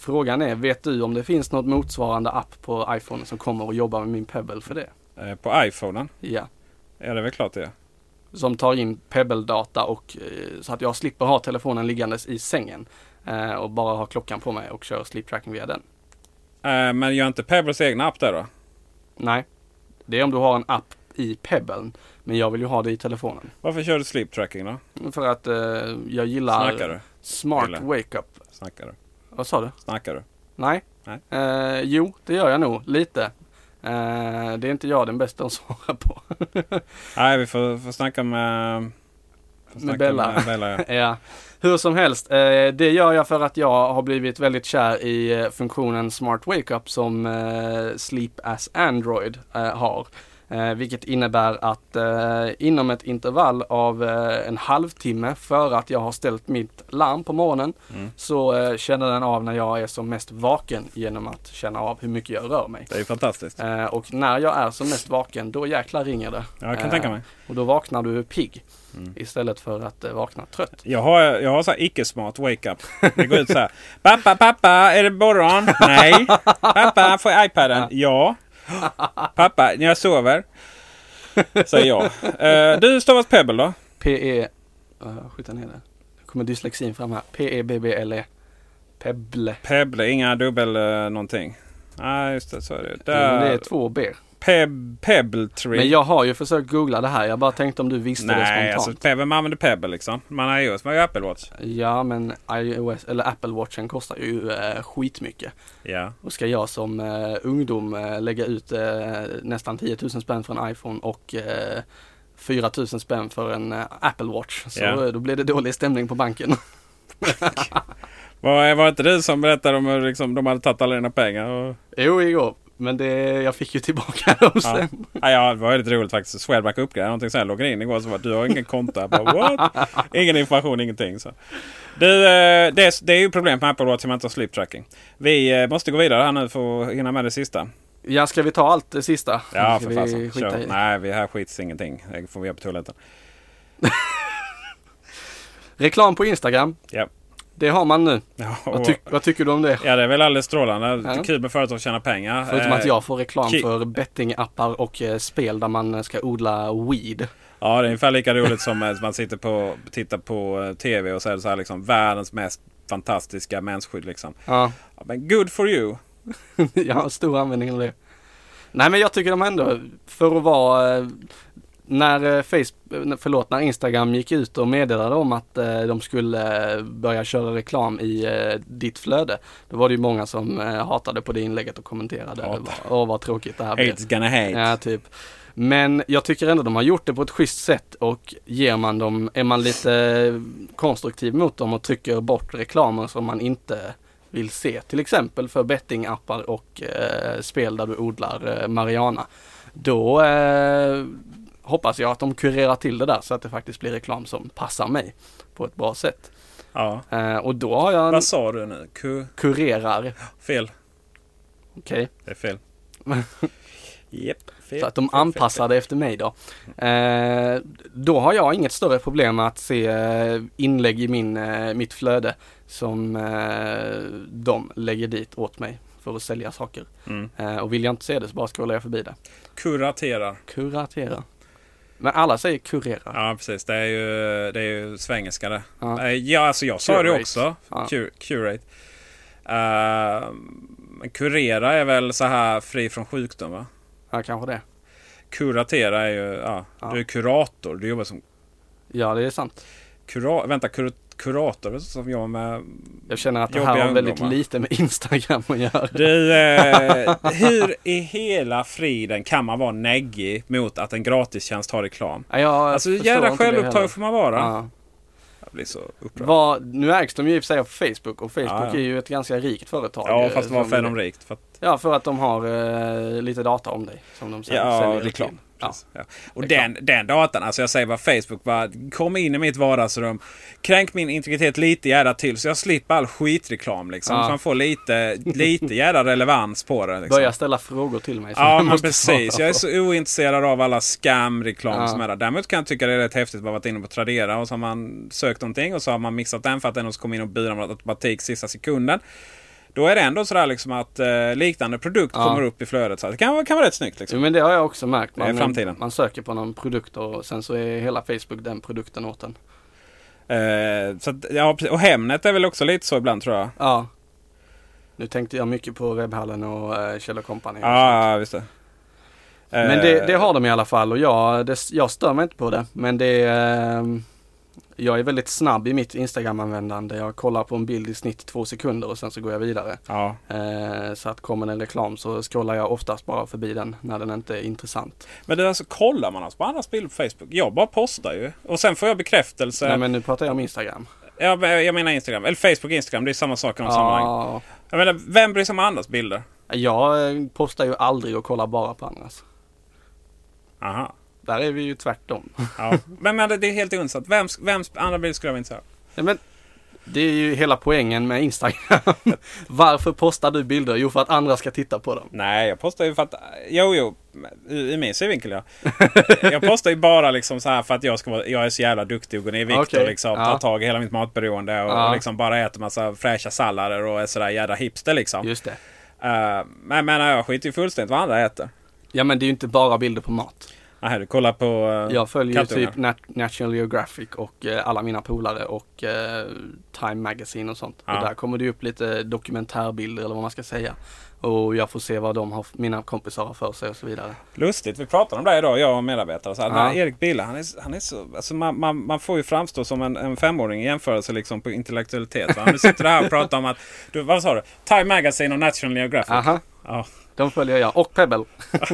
Frågan är, vet du om det finns något motsvarande app på iPhone som kommer att jobba med min Pebble för det? Eh, På iPhonen? Ja. Ja, det är väl klart det som tar in Pebble-data och eh, så att jag slipper ha telefonen liggandes i sängen. Eh, och bara ha klockan på mig och kör sleep tracking via den. Eh, men gör inte Pebbles egna app där då? Nej, det är om du har en app i Pebble. Men jag vill ju ha det i telefonen. Varför kör du sleep tracking då? För att jag gillar Snackar du? Smart. Wake Up. Snackar du? Vad sa du? Snackar du? Nej. Nej. Eh, jo, det gör jag nog lite. Eh, det är inte jag den bästa att svara på. <laughs> Nej, vi får, får snacka med... får Med Bella. Med Bella ja. <laughs> ja. Hur som helst, eh, det gör jag för att jag har blivit väldigt kär i eh, funktionen Smart Wake Up som eh, Sleep as Android eh, har. Eh, vilket innebär att eh, inom ett intervall av eh, en halvtimme före att jag har ställt mitt larm på morgonen Mm. så eh, känner den av när jag är som mest vaken genom att känna av hur mycket jag rör mig. Det är fantastiskt. Eh, och när jag är som mest vaken, då jäklar ringer det. Ja, jag kan Eh, tänka mig. Och då vaknar du pigg Mm. istället för att eh, vakna trött. Jag har, jag har så icke-smart wake-up. Det går ut så här. Pappa, pappa, är det morgon? Nej. <laughs> Pappa, får jag iPaden? Ja. <gasps> Pappa, när jag sover? Säger jag. Eh, du stavas Pebble då? P-E... Uh, skjuta ner det. Nu kommer dyslexin fram här. E P-E-B-B-L-E. Pebble. Pebble, inga dubbel uh, någonting. Nej, just det. Så är det. Det är Där. två B. Peb, pebble tree. Men jag har ju försökt googla det här. Jag bara tänkte om du visste det Nej, spontant. alltså Pebble, man använder Pebble liksom. Man har iOS, man har ju Apple Watch. Ja, men iOS, eller Apple Watchen kostar ju eh, skitmycket. Ja. Och ska jag som eh, ungdom eh, lägga ut eh, nästan 10 000 spänn för en iPhone och eh, 4 000 spänn för en eh, Apple Watch. Så Ja. eh, då blir det dålig stämning på banken. <laughs> Var, var inte du som berättade om hur liksom, de hade tagit alla dina pengar? Och... jo, igår. Men det, jag fick ju tillbaka <laughs> dem sen. Ja, ja, det var väldigt roligt faktiskt. Swedbank uppgraderade någonting sen. Jag loggade in igår så var du har ingen bara, what? Ingen information, ingenting. Så. Du, eh, det, är, det är ju problemet med Apple Watch att man inte har sleep tracking. Vi eh, måste gå vidare här nu för att hinna med det sista. Ja, ska vi ta allt det sista? Ja, Ska för fasen. Nej, vi här skits ingenting. Det får vi göra på toaletten. <laughs> Reklam på Instagram. Ja. Det har man nu. Ja, Vad, tyck, vad tycker du om det? ja, det är väl alldeles strålande. Ja. Kul med företag att tjäna pengar. Förutom Eh, att jag får reklam ki- för bettingappar och eh, spel där man ska odla weed. Ja, det är ungefär lika roligt som att man sitter på, tittar på eh, TV och så är det så här liksom världens mest fantastiska mensskydd liksom. Ja, Ja, men good for you. <laughs> jag har stor användning av det. Nej men jag tycker de ändå, för att vara, eh, när eh, Facebook, förlåt, när Instagram gick ut och meddelade om att eh, de skulle eh, börja köra reklam i eh, ditt flöde. Då var det ju många som eh, hatade på det inlägget och kommenterade. Åh vad tråkigt det här blev. Hate's gonna hate. Ja, typ. Men jag tycker ändå de har gjort det på ett schysst sätt och ger man dem, är man lite konstruktiv mot dem och trycker bort reklamer som man inte vill se. Till exempel för bettingappar och eh, spel där du odlar eh, Mariana. Då eh, hoppas jag att de kurerar till det där så att det faktiskt blir reklam som passar mig på ett bra sätt. Ja. Eh, och då har jag en Vad sa du nu? Ku... kurerar. Fel. Okej. Det är fel. <laughs> Japp, fel. Så att de fel, fel, anpassar det efter mig då. Eh, då har jag inget större problem att se eh, inlägg i min, eh, mitt flöde som eh, de lägger dit åt mig för att sälja saker. Mm. Eh, och vill jag inte se det så bara scrollar jag förbi det. Kuraterar. Kuratera. Men alla säger kurera. Ja, precis. Det är ju, det är ju svengelska det. Ja. Eh, Ja, alltså jag sa det Curate. också. Ja. Cur- curate. Men kurera är väl så här fri från sjukdom va? Ja, kanske det. Kuratera är ju, ja, Ja. du är kurator. Du jobbar som Ja, det är sant. kura, vänta, kur, kurator som jobbar med... Jag känner att det här har väldigt lite med Instagram att göra. Du, eh, hur i hela friden kan man vara neggig mot att en gratistjänst har reklam? Ja, jag Alltså jävla självupptaget får man vara. Ja. Jag blir så upprörd. Vad, nu ägs de ju i och för sig av Facebook och Facebook Ja, ja. är ju ett ganska rikt företag. Ja, eh, fast varför är de rikt? För att, Ja, för att de har eh, lite data om dig. Som de sen ja, säljer reklam. till. Ja. Ja. Och den, den datan, alltså jag säger bara Facebook, bara kom in i mitt vardagsrum. Kränk min integritet lite jävla till så jag slipper all skitreklam liksom. Ja. Så man får lite, lite jävla relevans på det. Liksom. Börja ställa frågor till mig. Ja men precis. Jag är så ointresserad av alla scam-reklam Ja. som är där. Däremot kan jag tycka det är rätt häftigt att man varit inne på Tradera och så har man sökt någonting och så har man missat den för att den kommer in och byr om automatik sista sekunden. Då är det ändå sådär liksom att eh, liknande produkt Ja. kommer upp i flödet. Så det kan, vara- kan vara rätt snyggt. Liksom. Jo, men det har jag också märkt. Det är framtiden. man söker på någon produkt och sen så är hela Facebook den produkten åt en. Eh, så att, ja, och Hemnet är väl också lite så ibland tror jag. Ja. Nu tänkte jag mycket på Webhallen och uh, Kjell Company. och sånt. Ja, visst det. Men Eh, det, det har de i alla fall och jag, det, jag stör mig inte på det. Men det är, jag är väldigt snabb i mitt Instagram-användande. Jag kollar på en bild i snitt två sekunder och sen så går jag vidare. Ja. Eh, så att kommer en reklam så scrollar jag oftast bara förbi den när den inte är intressant. Men det är alltså, kollar man alltså på andras bilder på Facebook? Jag bara postar ju. Och sen får jag bekräftelse. Nej men nu pratar jag om Instagram. Ja, men jag menar Instagram. Eller Facebook och Instagram. Det är samma sak i något sammanhang. Ja, Jag menar, vem bryr sig om andras bilder? jag eh, postar ju aldrig och kollar bara på andras. Aha. Där är vi ju tvärtom. Ja. men, men det är helt ointressant. Vems, vems andra bild skulle jag intresserad av? Ja, men det är ju hela poängen med Instagram. <laughs> Varför postar du bilder? Jo, för att andra ska titta på dem. Nej, jag postar ju för att... Jo, jo. I, i min synvinkel ja. jag postar ju bara liksom så här för att jag, ska vara, jag är så jävla duktig och går ner i vikt Okej, och liksom ja. tar tag i hela mitt matberoende. Och, Ja. och liksom bara äter massa fräscha sallader och är sådär jävla hipster liksom. Just det. Eh, men, men jag skiter ju fullständigt vad andra äter. Ja, men det är ju inte bara bilder på mat. Nej, du kollar på uh, Jag följer kattungar. typ Nat- National Geographic och eh, alla mina polare och eh, Time Magazine och sånt. Ja. Och där kommer det upp lite dokumentärbilder eller vad man ska säga. Och jag får se vad de har, mina kompisar har för sig och så vidare. Lustigt, vi pratade om det idag, jag och medarbetare. Så här, Ja. Erik Bille, han är, han är så... Alltså man, man, man får ju framstå som en, en femåring i jämförelse liksom på intellektualitet. Va? Nu sitter du här och pratar om att... Du, vad sa du? Time Magazine och National Geographic. Aha, Ja, de följer jag. Och Pebble. <laughs>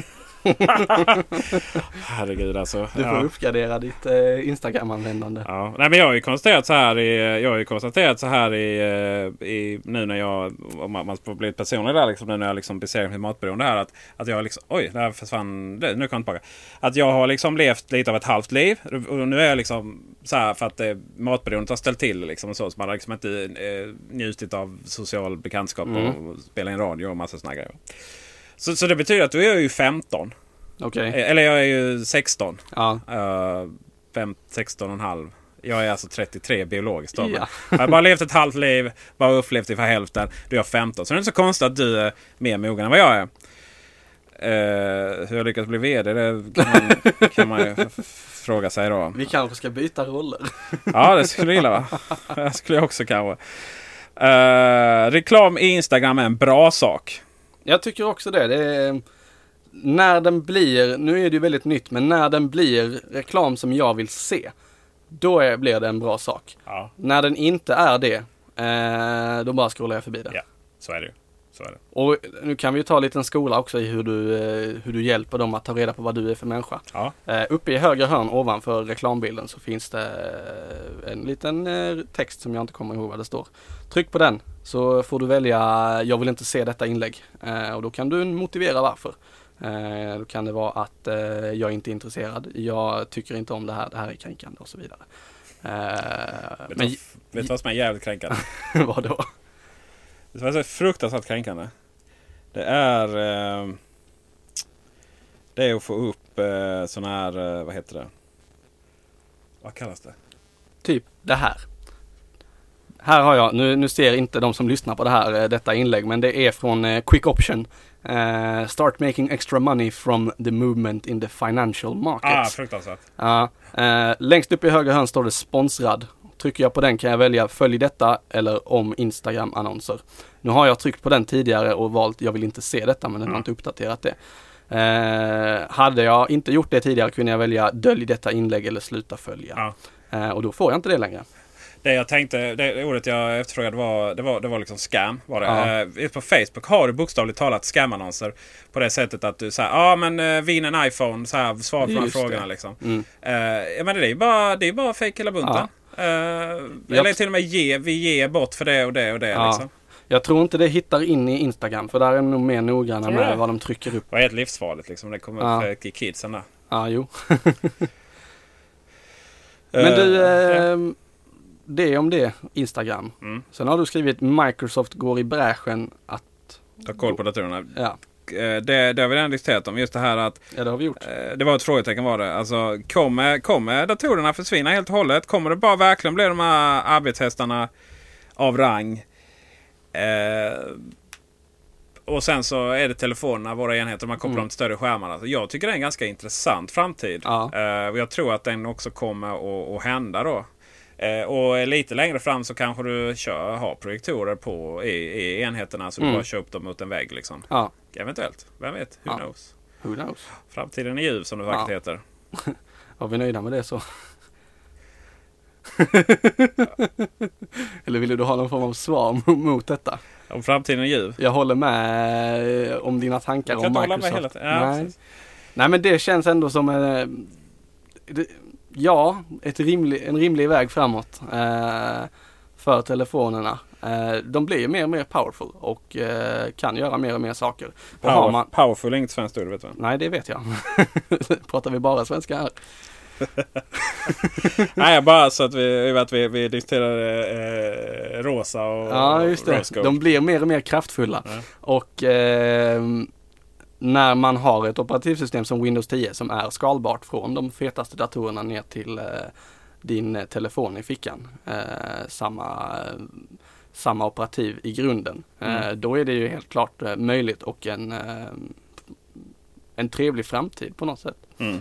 <laughs> herregud alltså. Du får ja. uppgradera ditt eh, Instagram-användande. Ja. Nej, men jag har ju konstaterat så här i, jag har ju konstaterat så här i, eh, i nu när jag, om man, man får bli personlig där liksom, nu när jag liksom besegrat mitt matberoende här. Att, att jag liksom, oj, där försvann det, nu kom jag tillbaka. Att jag har liksom levt lite av ett halvt liv. Och nu är jag liksom så här för att eh, matberoendet har ställt till liksom och så. Så man har liksom inte eh, njutit av social bekantskap Mm. och, och spela in radio och massa såna grejer. Så, så det betyder att då är jag ju 15. Okej. Eh, Eller jag är ju 16. Ja. Uh, 5, 16 och en halv. Jag är alltså 33 biologiskt. Då. Ja. Jag har bara levt ett halvt liv, bara upplevt ungefär hälften. Du är 15. Så det är inte så konstigt att du är mer mogen än vad jag är. Eh, hur jag lyckats bli VD, det kan man, kan man ju fråga sig då. Vi kanske ska byta roller. Ja, det skulle jag gilla va? Det skulle jag också kanske. Eh, reklam i Instagram är en bra sak. Jag tycker också det. det är, när den blir, nu är det ju väldigt nytt, men när den blir reklam som jag vill se, då är, blir det en bra sak. Ja, När den inte är det, eh, då bara scrollar jag förbi det. ja så är det ju. Och nu kan vi ju ta en liten skola också i hur du, eh, hur du hjälper dem att ta reda på vad du är för människa. Ja. Eh, uppe i höger hörn ovanför reklambilden så finns det eh, en liten text som jag inte kommer ihåg vad det står. Tryck på den så får du välja jag vill inte se detta inlägg eh, och då kan du motivera varför. Eh, då kan det vara att eh, jag är inte är intresserad, jag tycker inte om det här, det här är kränkande och så vidare. Eh, Vet, men vet du vad som är jävligt kränkande? <laughs> vad då? Det var så fruktansvärt kränkande. Det är... Eh, det är att få upp eh, sån här... Eh, vad heter det? Vad kallas det? Typ det här. Här har jag, nu, nu ser inte de som lyssnar på det här, eh, detta inlägg, men det är från eh, Quick Option. Eh, start making extra money from the movement in the financial Ah, markets. fruktansvärt. Ja, eh, längst upp i höger hörn står det sponsrad. Trycker jag på den kan jag välja följ detta eller om Instagram annonser. Nu har jag tryckt på den tidigare och valt jag vill inte se detta men den har Mm. inte uppdaterat det. Eh, hade jag inte gjort det tidigare kunde jag välja dölj detta inlägg eller sluta följa. Ja. Eh, och då får jag inte det längre. Det jag tänkte, det ordet jag efterfrågade var, det var, det var liksom scam. Var det. Ja. Ute på Facebook har du bokstavligt talat scamannonser. På det sättet att du säger ja men eh, vinn en iPhone, så här, svar på de här frågorna det. liksom. Mm. Eh, jag menar det är ju bara, det är bara fake hela bunten. Eh, eller till och med ge, vi ger bort för det och det och det. Ja. Liksom. Jag tror inte det hittar in i Instagram för där är de nog mer noggranna det? med vad de trycker upp. Det var helt livsfarligt liksom. Det kommer Ja. upp för kidsen där. Ja, jo. <laughs> Men du, eh, det om det, Instagram. Mm. Sen har du skrivit Microsoft går i bräschen att, Ta koll på datorerna. ja, Eh, Det, det har vi redan diskuterat om. Just det här att ja det har vi gjort. eh, det var ett frågetecken var det. Alltså kommer, kommer datorerna försvinna helt och hållet? Kommer det bara verkligen bli de här arbetshästarna av rang? Eh, och sen så är det telefonerna, våra enheter, man kopplar Mm. dem till större skärmar. Alltså, jag tycker det är en ganska intressant framtid. Ja. Eh, och jag tror att den också kommer att, att hända då. Eh, och lite längre fram så kanske du kör, har projektorer på i, i enheterna. Så du Mm. bara kör upp dem mot en vägg liksom. Ja, Eventuellt. Vem vet? Who Ja. knows? who knows? Framtiden är ljuv som det vackert Ja. heter. <laughs> Var vi nöjda med det så? <laughs> Eller ville du ha någon form av svar <laughs> mot detta? Om framtiden är ljuv. Jag håller med eh, om dina tankar om inte hålla Microsoft. med hela tiden. Ja, Nej. Nej men det känns ändå som eh, det, ja, ett rimlig, en rimlig väg framåt eh, för telefonerna. Eh, de blir mer och mer powerful och eh, kan göra mer och mer saker. Power, man, Powerful är inget svenskt ord vet du. nej det vet jag. <laughs> Pratar vi bara svenska här? <laughs> Nej, bara så att vi, att vi, vi diskuterade eh, rosa och Ja just det. De blir mer och mer kraftfulla. Ja. Och eh, när man har ett operativsystem som Windows 10 som är skalbart från de fetaste datorerna ner till eh, din eh, telefon i fickan. Eh, samma, samma operativ i grunden. Eh, Mm. då är det ju helt klart eh, möjligt och en, en trevlig framtid på något sätt. Mm.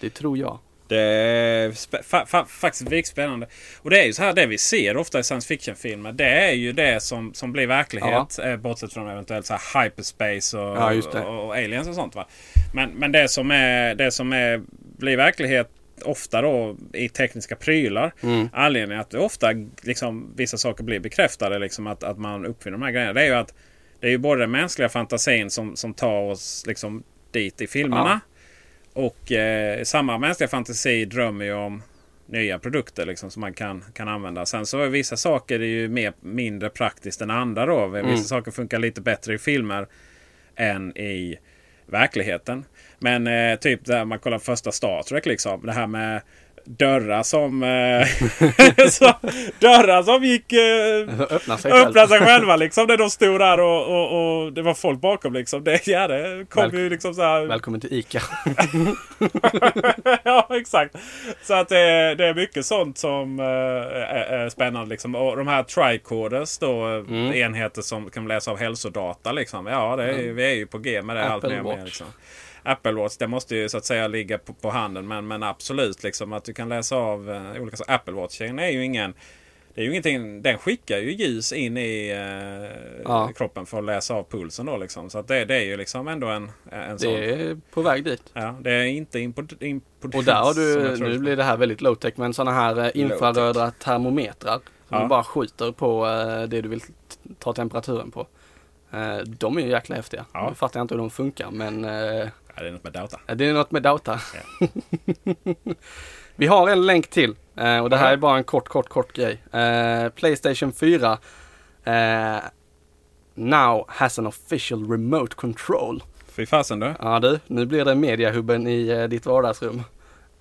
Det tror jag. Det är fa, fa, faktiskt väldigt spännande. Och det är ju så här, det vi ser ofta i science fiction-filmer. Det är ju det som, som blir verklighet. Eh, bortsett från eventuellt så här hyperspace och, Ja, och, och aliens och sånt. Va? Men, men det som, är, det som är, blir verklighet ofta då i tekniska prylar. Mm. Anledningen att ofta liksom, vissa saker blir bekräftade. Liksom, att, att man uppfinner de här grejerna. Det är ju att det är ju både den mänskliga fantasin som, som tar oss liksom, dit i filmerna. Och eh, samma mänskliga fantasi drömmer ju om nya produkter liksom, som man kan, kan använda. Sen så är vissa saker är ju mer, mindre praktiskt än andra. Då. Vissa Mm. saker funkar lite bättre i filmer än i verkligheten. Men eh, typ där man kollar första Star Trek liksom. Det här med dörrar som... Eh, <laughs> så, dörrar som gick... Eh, Öppna sig öppna sig själva <laughs> liksom. När de stod där och, och, och det var folk bakom liksom. Det, ja, det kom Väl- ju liksom så här... Välkommen till ICA. <laughs> ja, exakt. Så att det, är- det är mycket sånt som eh, är, är spännande. Liksom. Och de här tricorders då, Mm. enheter som kan läsa av hälsodata. Liksom. Ja, det Mm. vi är ju på G med det allt Apple mer och mer. Liksom. Apple Watch, det måste ju så att säga ligga på, på handen. Men, men absolut, liksom, att du kan läsa av eh, olika saker. Apple Watch är ju ingen... Det är ju ingenting, den skickar ju ljus in i eh, Ja. kroppen för att läsa av pulsen. Då, liksom. Så att det, det är ju liksom ändå en, en sån... Det är på väg dit. Ja, det är inte import, import Och där har du, nu blir det här väldigt low tech, men sådana här eh, infraröda termometrar. Som Ja. du bara skjuter på eh, det du vill ta temperaturen på. Eh, De är ju jäkla häftiga. Ja. Nu fattar jag inte hur de funkar men Ja, det är något med data. det är något med data. <laughs> Vi har en länk till eh, och det här Ja. är bara en kort, kort, kort grej. Eh, Playstation 4 eh, now has an official remote control. Fy fasen du. Ja du, nu blir det mediahubben i eh, ditt vardagsrum.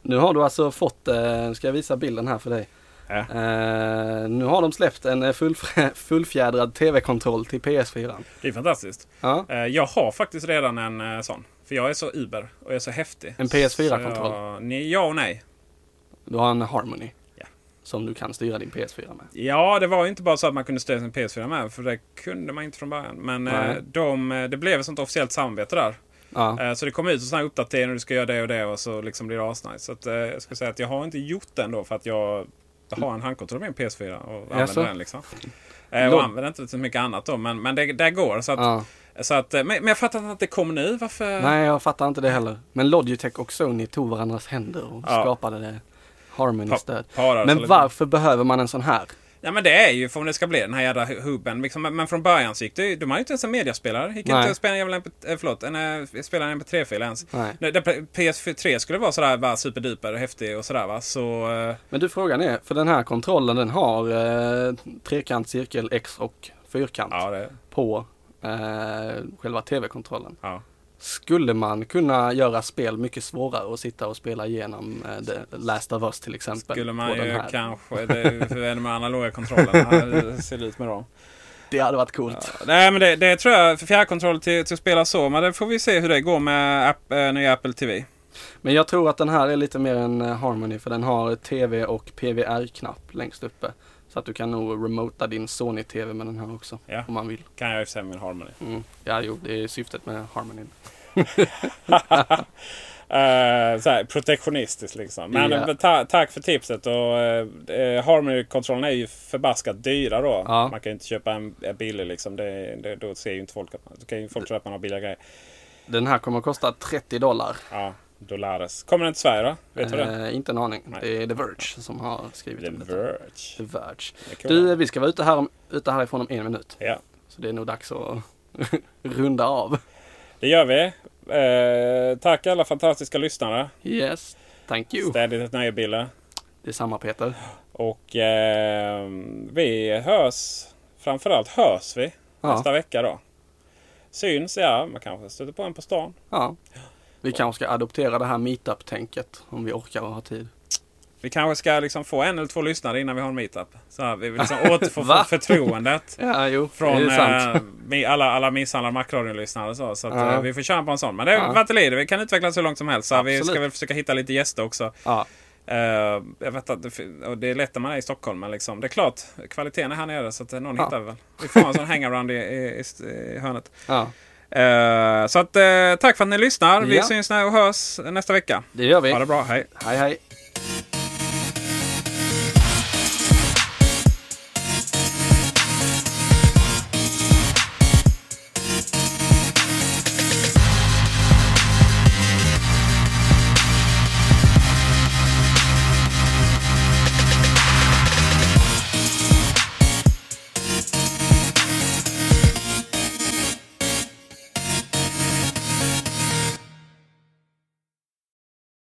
Nu har du alltså fått, eh, ska jag visa bilden här för dig. Ja. Eh, nu har de släppt en fullfjä- <laughs> fullfjädrad tv-kontroll till PS4. Det är fantastiskt. Ja, Jag har faktiskt redan en sån. För jag är så Uber och jag är så häftig. En PS4 Så jag- kontroll? Nej, Ja och nej. du har en Harmony. Ja. Som du kan styra din PS4 med. Ja, det var inte bara så att man kunde styra sin PS4 med. För det kunde man inte från början. Men eh, de, eh, det blev ett sånt officiellt samarbete där. Ja, Eh, Så det kom ut en sån här uppdatering och du ska göra det och det och så liksom blir det asnice. Så att, eh, jag ska säga att jag har inte gjort den då för att jag har en handkontroll med min PS4 och använder Jaså? den liksom. Eh, Och använder inte så mycket annat då. Men, men det, det går. Så att, ja. Så att, eh, men, men jag fattar inte att det kommer nu. Varför? Nej, jag fattar inte det heller. Men Logitech och Sony tog varandras händer och Ja. skapade det Harmony-stöd. Så Men varför behöver man en sån här? Ja men det är ju för om det ska bli den här jävla hubben. Liksom, men- från början så gick det De har ju inte ens en mediaspelare. Gick Nej. inte att spela en jävla MP, eh, förlåt, en, eh, spela en MP3-fil ens. Nej. Det- det- PS3 skulle vara sådär bara superduper häftig och sådär va. Så... Men du frågan är, för den här kontrollen den har eh, trekant, cirkel, X och fyrkant Ja, det... på eh, själva tv-kontrollen. Ja. Skulle man kunna göra spel mycket svårare att sitta och spela igenom eh, The Last of Us till exempel? Skulle man ju kanske... Det är ju de analoga kontrollerna. Hur ser det ut med dem? Det hade varit coolt. Nej men det, det tror jag för fjärrkontroll till, till att spela så. Men det får vi se hur det går med app, äh, nya Apple TV. Men jag tror att den här är lite mer en eh, Harmony för den har TV och PVR-knapp längst uppe. Så att du kan nog remota din Sony-TV med den här också. Ja. Om man vill. Kan jag i och för sig med Harmony. Mm. Ja, jo, det är syftet med Harmony. <laughs> Eh, så här, protektionistiskt liksom. Men eh, ta, tack för tipset. Och, uh, Harmony-kontrollen är ju förbaskat dyra då. Ja. Man kan ju inte köpa en, en billig liksom. Det, det, då ser ju inte folk att man, då kan ju folk tro att man har billiga grejer. Den här kommer att kosta 30 dollar. Ja, dollares. Kommer den till Sverige då? Vet du det? Eh, inte en aning. Nej. Det är The Verge som har skrivit The om detta. Verge. The Verge. Det. Du, vi ska vara ute, här om, ute härifrån om en minut. Ja, Så det är nog dags att <laughs> runda av. det gör vi. Eh, tack alla fantastiska lyssnare. Yes, thank you. Ständigt ett nöje Bille. Det är samma Peter. Och eh, vi hörs. Framförallt hörs vi Ja. nästa vecka då. Syns, ja. Man kanske stöter på en på stan. Ja. Vi kanske ska adoptera det här meetup-tänket om vi orkar och har tid. Vi kanske ska liksom få en eller två lyssnare innan vi har en meetup. Så här, vi vill liksom <laughs> återfå förtroendet. Ja, jo, Från eh, alla, alla misshandlade Macradion-lyssnare så. Så att, Ja. eh, vi får köra på en sån. Men det Ja. lider. Vi kan utveckla så långt som helst. Så vi ska väl försöka hitta lite gäster också. Ja. Eh, jag vet att det, det är lätt när man är i Stockholm. Men liksom, det är klart, kvaliteten är här nere. Så att eh, någon Ja. hittar vi väl. Vi får ha en sån hangaround i, i, i, hörnet. ja, så att, eh, tack för att ni lyssnar. Vi Ja. syns och hörs nästa vecka. det gör vi. Ha det bra. Hej! Hej hej.